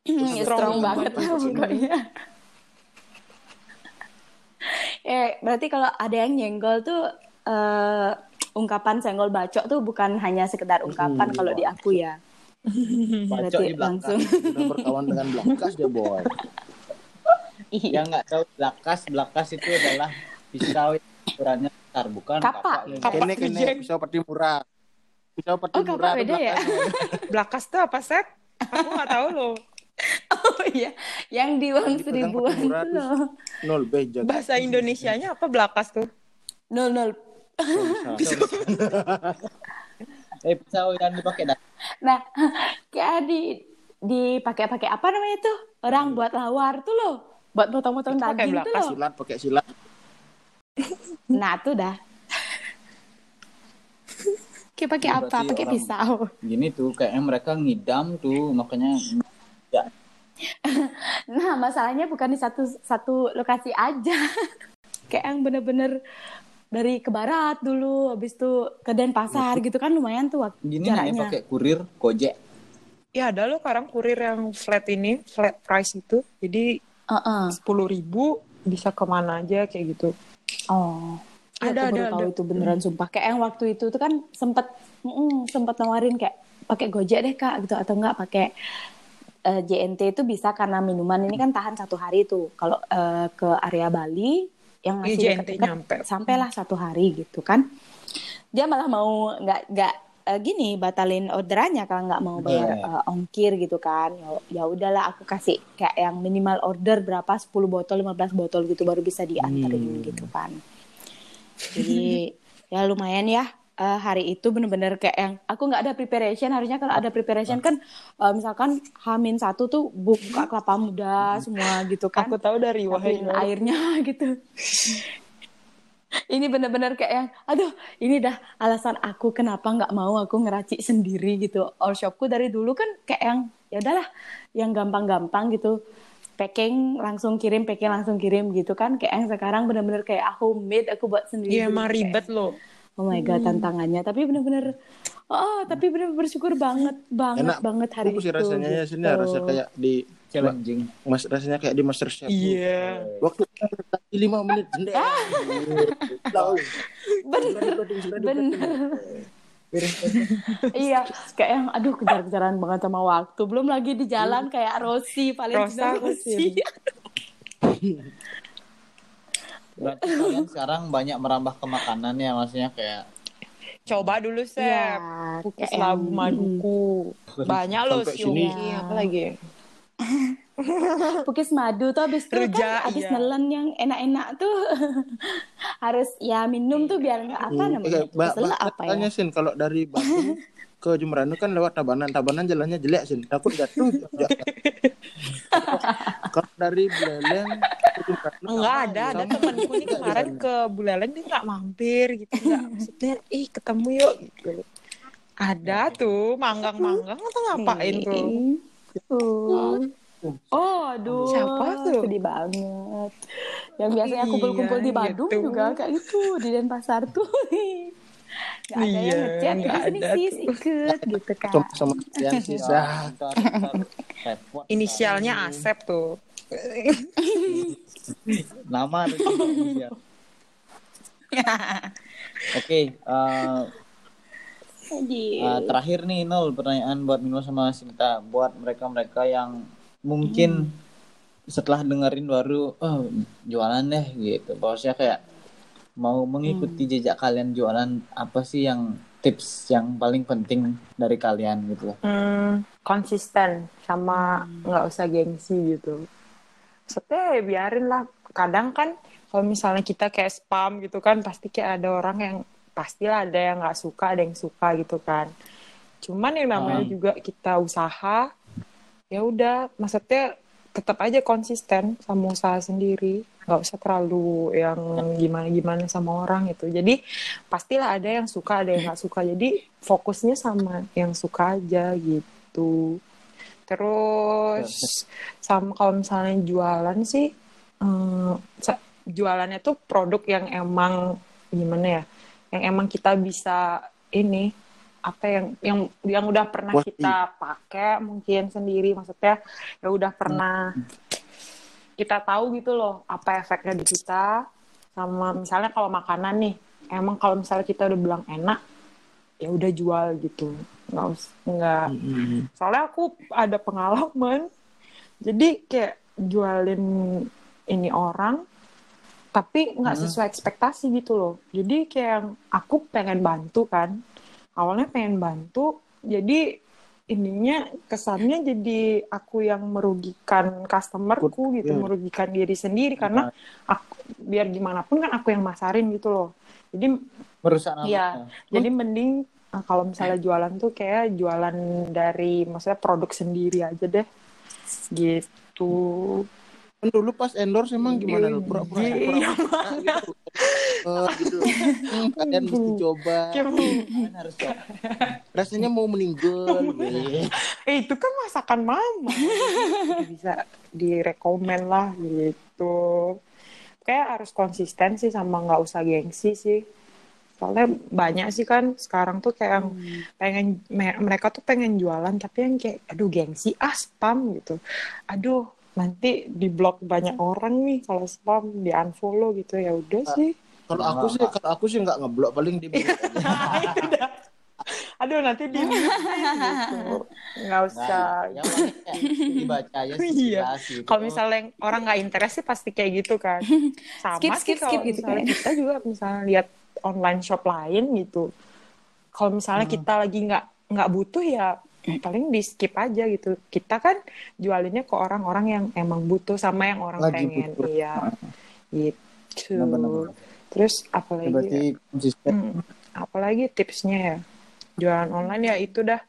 Speaker 4: Ya,
Speaker 3: Strong
Speaker 4: strong banget
Speaker 3: banget
Speaker 4: lah pokoknya. Eh berarti kalau ada yang nyenggol tuh eh, ungkapan senggol bacok tuh bukan hanya sekedar ungkapan
Speaker 2: Hmm,
Speaker 4: kalau di aku ya.
Speaker 1: Bacok
Speaker 4: Berarti
Speaker 1: di belakang.
Speaker 4: langsung
Speaker 2: Sudah berkawan dengan Blakas dia boy.
Speaker 1: Yang nggak tahu belakas, belakas itu adalah pisau yang ukurannya besar, bukan
Speaker 4: Kapak.
Speaker 1: kapak.
Speaker 2: Kene kene pisau peti murah. Pisau peti
Speaker 4: Oh, kapak beda ya?
Speaker 3: Blakas tuh apa, Sep? Aku nggak tahu loh.
Speaker 4: Oh iya, yang di uang seribuan loh.
Speaker 2: Nol B jaga.
Speaker 3: Bahasa Indonesianya apa Blakas tuh?
Speaker 4: Nol nol.
Speaker 1: Eh pisau yang dipakai dah.
Speaker 4: Nah, kayak di dipakai-pakai apa namanya tuh? Orang buat lawar tuh loh. Buat potong-potong daging tuh
Speaker 3: belakas,
Speaker 4: loh.
Speaker 2: Silat pakai silat.
Speaker 4: Nah, tuh dah. Kayak pakai apa? Pakai pisau.
Speaker 1: Gini tuh kayaknya mereka ngidam tuh makanya ya
Speaker 4: Nah, masalahnya bukan di satu satu lokasi aja. Kayak yang bener-bener dari ke barat dulu, habis itu ke Denpasar gitu kan lumayan tuh waktu
Speaker 1: gini
Speaker 4: jaraknya.
Speaker 1: pakai kurir Gojek.
Speaker 3: Ya ada loh sekarang kurir yang flat ini, flat price itu. Jadi
Speaker 4: Heeh.
Speaker 3: sepuluh ribu bisa ke mana aja kayak gitu.
Speaker 4: Oh. Ya,
Speaker 3: Ada,
Speaker 4: aku baru
Speaker 3: ada,
Speaker 4: tahu
Speaker 3: ada.
Speaker 4: itu beneran sumpah. Kayak yang waktu itu tuh kan sempet mm, sempet nawarin kayak pakai Gojek deh kak gitu atau enggak pakai eh, JNT itu bisa karena minuman ini kan tahan satu hari tuh. Kalau eh, ke area Bali yang
Speaker 3: Iya,
Speaker 4: masih
Speaker 3: JNT
Speaker 4: dekat-dekat
Speaker 3: nyampe.
Speaker 4: sampailah satu hari gitu kan. Dia malah mau nggak nggak eh, gini batalin orderannya kalau nggak mau bayar
Speaker 1: Iya.
Speaker 4: eh, ongkir gitu kan. Ya, ya udahlah aku kasih kayak yang minimal order berapa 10 botol 15 botol gitu baru bisa dianterin gitu kan. Jadi ya lumayan ya eh, hari itu bener-bener kayak yang aku nggak ada preparation. Harusnya kalau ada preparation kan eh, misalkan Hamin satu tuh buka kelapa muda semua gitu kan.
Speaker 3: Aku tahu dari Wahai
Speaker 4: airnya gitu. Ini bener-bener kayak yang aduh ini dah alasan aku kenapa nggak mau aku ngeracik sendiri gitu. All shopku dari dulu kan kayak yang ya udahlah yang gampang-gampang gitu. Packing langsung kirim packing langsung kirim gitu kan. Kayak yang sekarang bener-bener kayak aku made aku buat sendiri
Speaker 3: Iya emang
Speaker 4: Kayak,
Speaker 3: ribet loh.
Speaker 4: Oh my god tantangannya. Tapi bener-bener oh tapi bener bersyukur banget banget
Speaker 2: Enak.
Speaker 4: banget hari
Speaker 2: Aku sih
Speaker 4: itu
Speaker 2: rasanya ya sini
Speaker 4: gitu.
Speaker 2: rasa kayak di
Speaker 1: Challenging.
Speaker 2: mas rasanya kayak di Master Chef.
Speaker 3: Iya.
Speaker 2: Waktu tadi lima menit jendela.
Speaker 4: bener. Bener. Iya kayak yang aduh kejar-kejaran banget sama waktu. Belum lagi di jalan kayak Rossi Valentina
Speaker 3: Rosa
Speaker 4: Rossi
Speaker 1: Berarti kalian sekarang banyak merambah ke makanan ya maksudnya kayak
Speaker 3: Coba dulu Sep.
Speaker 4: Iya,
Speaker 3: Kukus
Speaker 4: kayak
Speaker 3: labu
Speaker 4: yang-
Speaker 3: maduku. Banyak loh
Speaker 2: Sampai
Speaker 3: siuki.
Speaker 2: sini.
Speaker 3: Apa lagi?
Speaker 4: Pukis madu tuh abis itu kan abis
Speaker 3: iya.
Speaker 4: nelen yang enak-enak tuh harus ya minum tuh biar nggak apa namanya
Speaker 2: Eh, ba- ba-
Speaker 4: apa ya
Speaker 2: tanya Sin kalau dari Bandung ke Jemberana kan lewat Tabanan. Tabanan jalannya jelek Sin. Takut jatuh. kalau dari Buleleng ke Jemberana
Speaker 3: Enggak ada, ada temanku nih kemarin ke Buleleng dia nggak mampir gitu nggak maksudnya ih ketemu yuk gitu. Ada tuh manggang-manggang atau ngapain tuh?
Speaker 4: Uh. Oh, aduh.
Speaker 3: Siapa tuh?
Speaker 4: Sedih banget. Yang biasanya
Speaker 3: Iya,
Speaker 4: kumpul-kumpul di Bandung
Speaker 3: gitu.
Speaker 4: juga kayak gitu di Denpasar tuh. Gak ada yang
Speaker 3: Iya,
Speaker 4: ngechat,
Speaker 3: nggak
Speaker 4: "Eh, sini
Speaker 3: ada
Speaker 4: sis
Speaker 3: tuh."
Speaker 4: ikut gitu kan.
Speaker 2: sama, sama yang sisa.
Speaker 3: Inisialnya Asep tuh.
Speaker 1: Nama inisial. Oke, eh,
Speaker 4: Aduh.
Speaker 1: eh, terakhir nih Nol pertanyaan buat Mino sama Sinta buat mereka-mereka yang mungkin setelah dengerin baru oh jualan deh gitu. Bahwasanya kayak mau mengikuti jejak kalian jualan apa sih yang tips yang paling penting dari kalian gitu loh.
Speaker 3: Hmm, konsisten sama nggak usah gengsi gitu. Maksudnya ya biarin lah. Kadang kan kalau misalnya kita kayak spam gitu kan pasti kayak ada orang yang pastilah ada yang nggak suka, ada yang suka gitu kan. Cuman yang namanya
Speaker 1: Hmm.
Speaker 3: juga kita usaha, ya udah, maksudnya tetap aja konsisten sama usaha sendiri. nggak usah terlalu yang gimana-gimana sama orang itu jadi pastilah ada yang suka ada yang nggak suka jadi fokusnya sama yang suka aja gitu terus sama kalau misalnya jualan sih sa- jualannya tuh produk yang emang gimana ya yang emang kita bisa ini apa yang yang yang udah pernah
Speaker 2: Wah,
Speaker 3: kita pakai mungkin sendiri maksudnya ya udah pernah kita tahu gitu loh apa efeknya di kita. Sama misalnya kalau makanan nih emang kalau misalnya kita udah bilang enak ya udah jual gitu. Nggak nggak.
Speaker 2: Mm-mm.
Speaker 3: soalnya aku ada pengalaman. Jadi kayak jualin ini orang tapi nggak
Speaker 2: Hmm.
Speaker 3: sesuai ekspektasi gitu loh. Jadi kayak aku pengen bantu kan. Awalnya pengen bantu jadi ininya kesannya jadi aku yang merugikan customerku gitu
Speaker 2: Iya.
Speaker 3: merugikan diri sendiri. Karena aku biar gimana pun kan aku yang masarin gitu loh. Jadi
Speaker 1: merusak nama.
Speaker 3: Iya. Jadi mending uh, kalau misalnya jualan tuh kayak jualan dari maksudnya produk sendiri aja deh. Gitu.
Speaker 2: Kan dulu pas endorse emang gimana lu? Pura-pura
Speaker 3: Iya,
Speaker 2: pura-pura gitu. Eh, gitu. Hmm, kalian mesti coba.
Speaker 1: Harus coba.
Speaker 2: Rasanya mau meninggal.
Speaker 3: Eh itu kan masakan mama. Bisa direkomen lah gitu. Kayak harus konsisten sih sama nggak usah gengsi sih. Soalnya banyak sih kan sekarang tuh kayak yang pengen me- mereka tuh pengen jualan tapi yang kayak aduh gengsi ah spam gitu. Aduh nanti di blok banyak orang nih kalau spam di unfollow gitu ya udah sih.
Speaker 2: Kalau aku sih, kalau aku sih nggak ngeblok paling di
Speaker 3: Aduh nanti di gitu. nggak usah.
Speaker 1: Nah, yang penting kayak dibaca aja sih
Speaker 3: Iya.
Speaker 1: gitu.
Speaker 3: Kalau misalnya yang orang nggak interest sih pasti kayak gitu kan. Sama
Speaker 4: Skip,
Speaker 3: sih
Speaker 4: skip,
Speaker 3: kalau
Speaker 4: skip gitu
Speaker 3: misalnya
Speaker 4: kan.
Speaker 3: kita juga misalnya lihat online shop lain gitu. Kalau misalnya
Speaker 4: Hmm.
Speaker 3: kita lagi nggak nggak butuh ya paling di skip aja gitu. Kita kan jualinnya ke orang-orang yang emang butuh sama yang orang
Speaker 2: Lagi
Speaker 3: pengen.
Speaker 2: butuh.
Speaker 3: Iya. Gitu.
Speaker 1: Benar-benar.
Speaker 3: Terus apalagi
Speaker 1: berarti konsisten.
Speaker 3: Hmm, apalagi tipsnya ya jualan online ya itu dah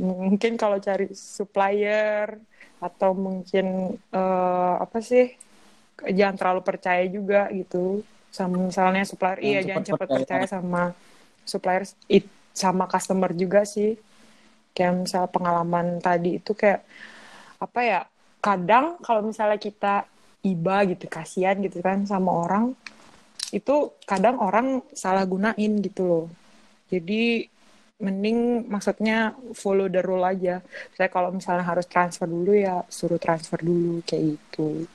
Speaker 3: mungkin kalau cari supplier atau mungkin eh, apa sih jangan terlalu percaya juga gitu sama misalnya supplier
Speaker 1: Jangan
Speaker 3: iya jangan cepat
Speaker 1: percaya.
Speaker 3: percaya sama supplier it, sama customer juga sih. Kayak misal pengalaman tadi itu kayak apa ya kadang kalau misalnya kita iba gitu kasihan gitu kan sama orang itu kadang orang salah gunain gitu loh. Jadi mending maksudnya follow the rule aja. Saya kalau misalnya harus transfer dulu ya suruh transfer dulu kayak gitu.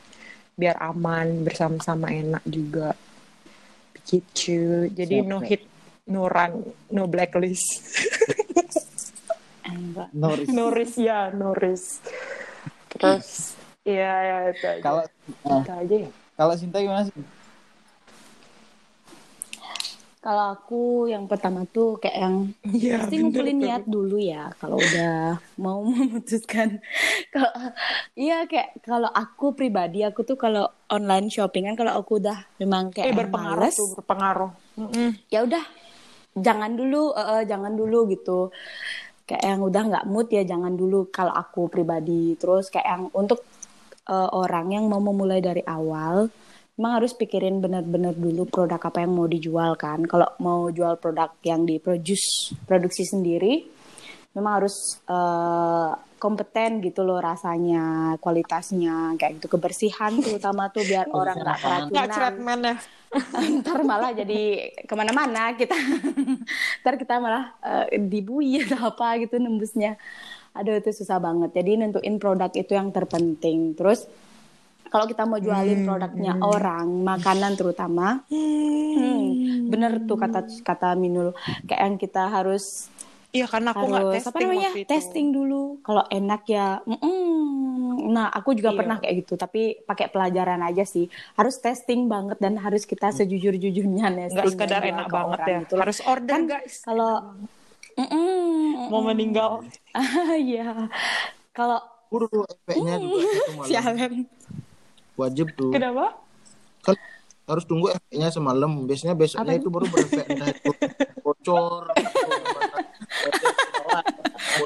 Speaker 3: Biar aman bersama-sama enak juga begitu jadi
Speaker 1: Siap,
Speaker 3: no hit no run no blacklist.
Speaker 4: Enggak.
Speaker 1: No risk.
Speaker 3: no risk ya no risk terus? Ya ya itu aja.
Speaker 1: Kalau
Speaker 3: Itu aja ya.
Speaker 1: kalau Sinta gimana sih?
Speaker 4: Kalau aku yang pertama tuh kayak yang
Speaker 3: Iya,
Speaker 4: pasti
Speaker 3: bener
Speaker 4: ngumpulin
Speaker 3: tuh.
Speaker 4: niat dulu ya kalau udah mau memutuskan. Kalau iya kayak kalau aku pribadi aku tuh kalau online shopping kan kalau aku udah memang kayak
Speaker 3: eh berpengaruh
Speaker 4: males,
Speaker 3: tuh berpengaruh Mm-mm.
Speaker 4: ya udah jangan dulu eh, eh, jangan dulu gitu kayak yang udah nggak mood ya jangan dulu kalau aku pribadi terus kayak yang untuk eh, orang yang mau memulai dari awal memang harus pikirin benar-benar dulu produk apa yang mau dijual kan. Kalau mau jual produk yang diproduce produksi sendiri memang harus eh, kompeten gitu loh rasanya kualitasnya kayak gitu. Kebersihan terutama tuh biar orang nggak keracunan.
Speaker 3: Treatment ya?
Speaker 4: Ntar malah jadi ke mana-mana kita. Ntar kita malah eh, dibui atau apa gitu nembusnya. Aduh itu susah banget. Jadi nentuin produk itu yang terpenting. Terus kalau kita mau jualin produknya orang makanan terutama. Hmm, bener tuh kata kata Minul. Kayak yang kita harus
Speaker 3: iya karena aku nggak
Speaker 4: harus
Speaker 3: testing
Speaker 4: apa namanya
Speaker 3: waktu itu.
Speaker 4: testing dulu. Kalau enak ya mm-mm. nah aku juga
Speaker 3: Iya.
Speaker 4: pernah kayak gitu tapi pakai pelajaran aja sih. Harus testing banget dan harus kita sejujur jujurnya nesting
Speaker 3: nggak sekedar enak
Speaker 4: ke
Speaker 3: banget
Speaker 4: orang
Speaker 3: ya.
Speaker 4: gitu
Speaker 3: harus order
Speaker 4: Kan
Speaker 3: guys.
Speaker 4: kalau Mm-mm.
Speaker 3: mau meninggal.
Speaker 4: Iya. Kalau
Speaker 2: Waduh, efeknya juga
Speaker 4: sialan.
Speaker 2: Wajib tuh.
Speaker 3: kenapa
Speaker 2: Kan harus tunggu efeknya semalam. Biasanya besoknya
Speaker 4: Apa?
Speaker 2: itu baru berefek entah itu bocor.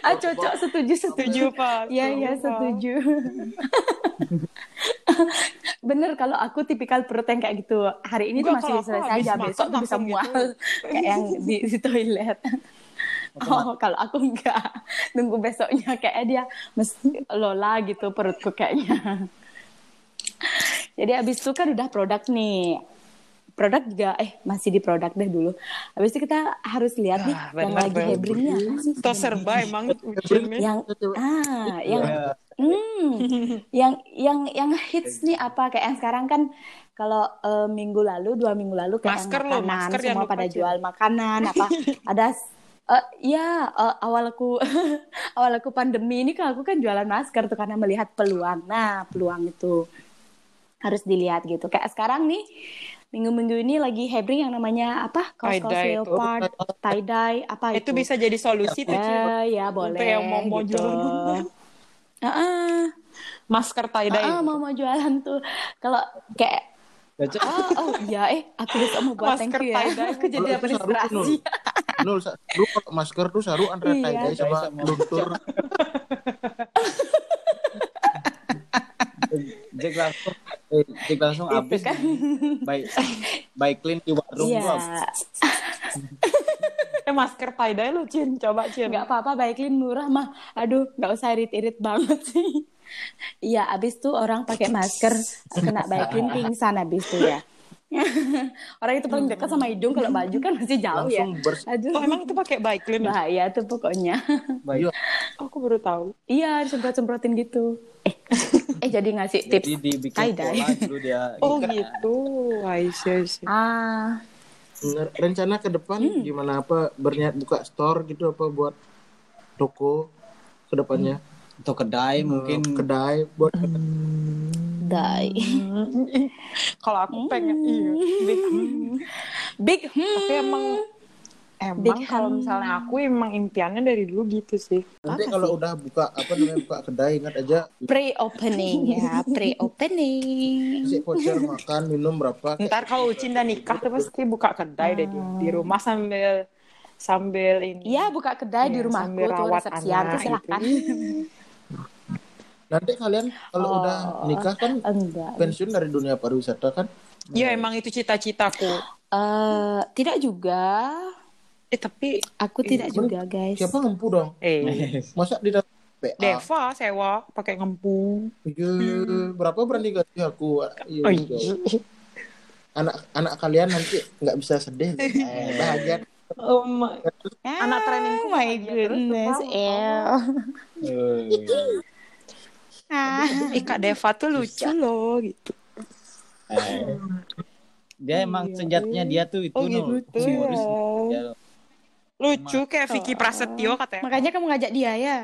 Speaker 4: Ah cocok setuju setuju.
Speaker 3: pak
Speaker 4: Iya iya
Speaker 3: Setuju,
Speaker 4: setuju. bener kalau aku tipikal perut yang kayak gitu hari ini tuh masih selesai aja besok tuh bisa mual
Speaker 3: gitu.
Speaker 4: kayak yang di, di toilet oh kalau aku enggak nunggu besoknya kayak dia mesti lola gitu perutku kayaknya jadi abis itu kan udah produk nih. Produk juga eh masih di produk deh dulu. Habis itu kita harus lihat nih
Speaker 3: Ah,
Speaker 4: yang lagi hebringnya sih
Speaker 3: Tos serba emang
Speaker 4: yang ah yang
Speaker 1: Ya,
Speaker 4: Hmm, yang yang yang hits nih apa? Kayak yang sekarang kan kalau eh, minggu lalu dua minggu lalu kayak
Speaker 3: Masker
Speaker 4: yang
Speaker 3: loh,
Speaker 4: makanan
Speaker 3: masker jangan
Speaker 4: semua pada
Speaker 3: Cil.
Speaker 4: jual makanan apa? Ada eh ya eh, awal aku awal aku pandemi ini kan aku kan jualan masker tuh karena melihat peluang. Nah peluang itu harus dilihat gitu kayak sekarang nih minggu-minggu ini lagi hebring yang namanya apa kaos kaos
Speaker 3: Tie-dye itu.
Speaker 4: leopard tie dye apa itu
Speaker 3: Itu bisa jadi solusi tuh.
Speaker 4: Eh, ya boleh
Speaker 3: yang mau- mau
Speaker 4: gitu.
Speaker 3: jualan.
Speaker 4: Heeh.
Speaker 3: Masker tie-dye.
Speaker 4: Ah, mau mau jualan tuh. Kalau kayak oh, oh iya eh aku besok mau buat thank
Speaker 3: Masker
Speaker 4: you ya.
Speaker 3: tie-dye.
Speaker 4: Aku jadi dapat
Speaker 2: sarung,
Speaker 4: inspirasi.
Speaker 2: Nul, sa- lu kalau masker tuh saru antara
Speaker 4: Iya.
Speaker 2: tie-dye sama
Speaker 1: Sama.
Speaker 2: luntur.
Speaker 1: Jack langsung eh, Jack langsung habis
Speaker 4: kan.
Speaker 1: baik baik clean di warung gua.
Speaker 3: Eh masker tie-dye lu, Cin. Coba, Cin.
Speaker 4: Nggak apa-apa Baiklin murah mah. Aduh, nggak usah irit-irit banget sih. Iya, abis tuh orang pakai masker kena Baiklin pingsan abis tuh ya. orang itu paling dekat sama hidung kalau baju kan masih jauh ya.
Speaker 2: Langsung bers
Speaker 4: Aduh.
Speaker 3: Oh, emang itu pakai clean?
Speaker 4: bahaya tuh pokoknya.
Speaker 1: Baik.
Speaker 2: Iya.
Speaker 3: Aku baru tahu.
Speaker 4: iya, disemprot-semprotin gitu. Eh, eh jadi ngasih tips.
Speaker 1: Jadi dibikin pola dulu dia.
Speaker 3: Oh
Speaker 1: ikat.
Speaker 3: gitu. I see.
Speaker 4: Ah,
Speaker 2: rencana ke depan
Speaker 4: Hmm.
Speaker 2: gimana apa berniat buka store gitu apa buat toko ke depannya
Speaker 1: Atau kedai mungkin
Speaker 2: kedai buat
Speaker 4: dai.
Speaker 3: Kalau aku pengen iya. Big,
Speaker 4: Big hmm.
Speaker 3: tapi emang emang
Speaker 4: Big
Speaker 3: kalau
Speaker 4: hand.
Speaker 3: misalnya aku emang impiannya dari dulu gitu sih.
Speaker 2: nanti kalau udah buka apa namanya buka kedai ingat aja
Speaker 4: pre-opening ya, pre-opening.
Speaker 2: kasih voucher makan minum berapa
Speaker 3: Ntar kalau Ucin udah nikah tuh pasti buka kedai deh di, di rumah sambil sambil ini.
Speaker 4: Iya, buka kedai di
Speaker 3: Iya,
Speaker 4: rumahku
Speaker 3: sambil
Speaker 4: tuh
Speaker 3: rawat
Speaker 4: resepsian tuh
Speaker 3: anak
Speaker 4: silakan.
Speaker 2: nanti kalian kalau
Speaker 4: Oh.
Speaker 2: udah nikah kan
Speaker 4: Enggak.
Speaker 2: pensiun dari dunia pariwisata kan
Speaker 3: Iya emang itu cita-citaku.
Speaker 4: Eh, tidak juga.
Speaker 3: Eh tapi
Speaker 4: Aku tidak juga, guys.
Speaker 2: siapa ngempu dong
Speaker 3: eh
Speaker 2: masa di dalam PA
Speaker 3: Deva sewa pakai ngempung.
Speaker 2: Iya, berapa berani gaji aku Iya,
Speaker 3: Oh,
Speaker 2: iya. anak anak kalian nanti nggak bisa sedih eh, bahagia
Speaker 3: Oh my. Anak trainingku
Speaker 4: Oh my
Speaker 3: bahagia terus,
Speaker 4: goodness,
Speaker 3: tuh,
Speaker 4: El.
Speaker 1: Eh,
Speaker 4: Ah.
Speaker 3: Eh Kak Deva tuh lucu loh gitu.
Speaker 1: eh. Dia emang senjatanya dia tuh itu
Speaker 3: Oh, gitu
Speaker 1: Humoris.
Speaker 3: ya. Lucu kayak Vicky Prasetyo katanya.
Speaker 4: Makanya kamu ngajak dia ya.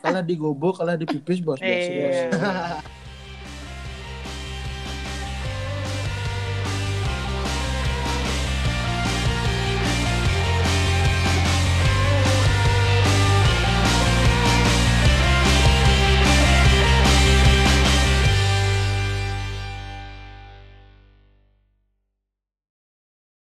Speaker 2: kalah di gobo kalah di pipis bos biasa, bos.
Speaker 3: Eh.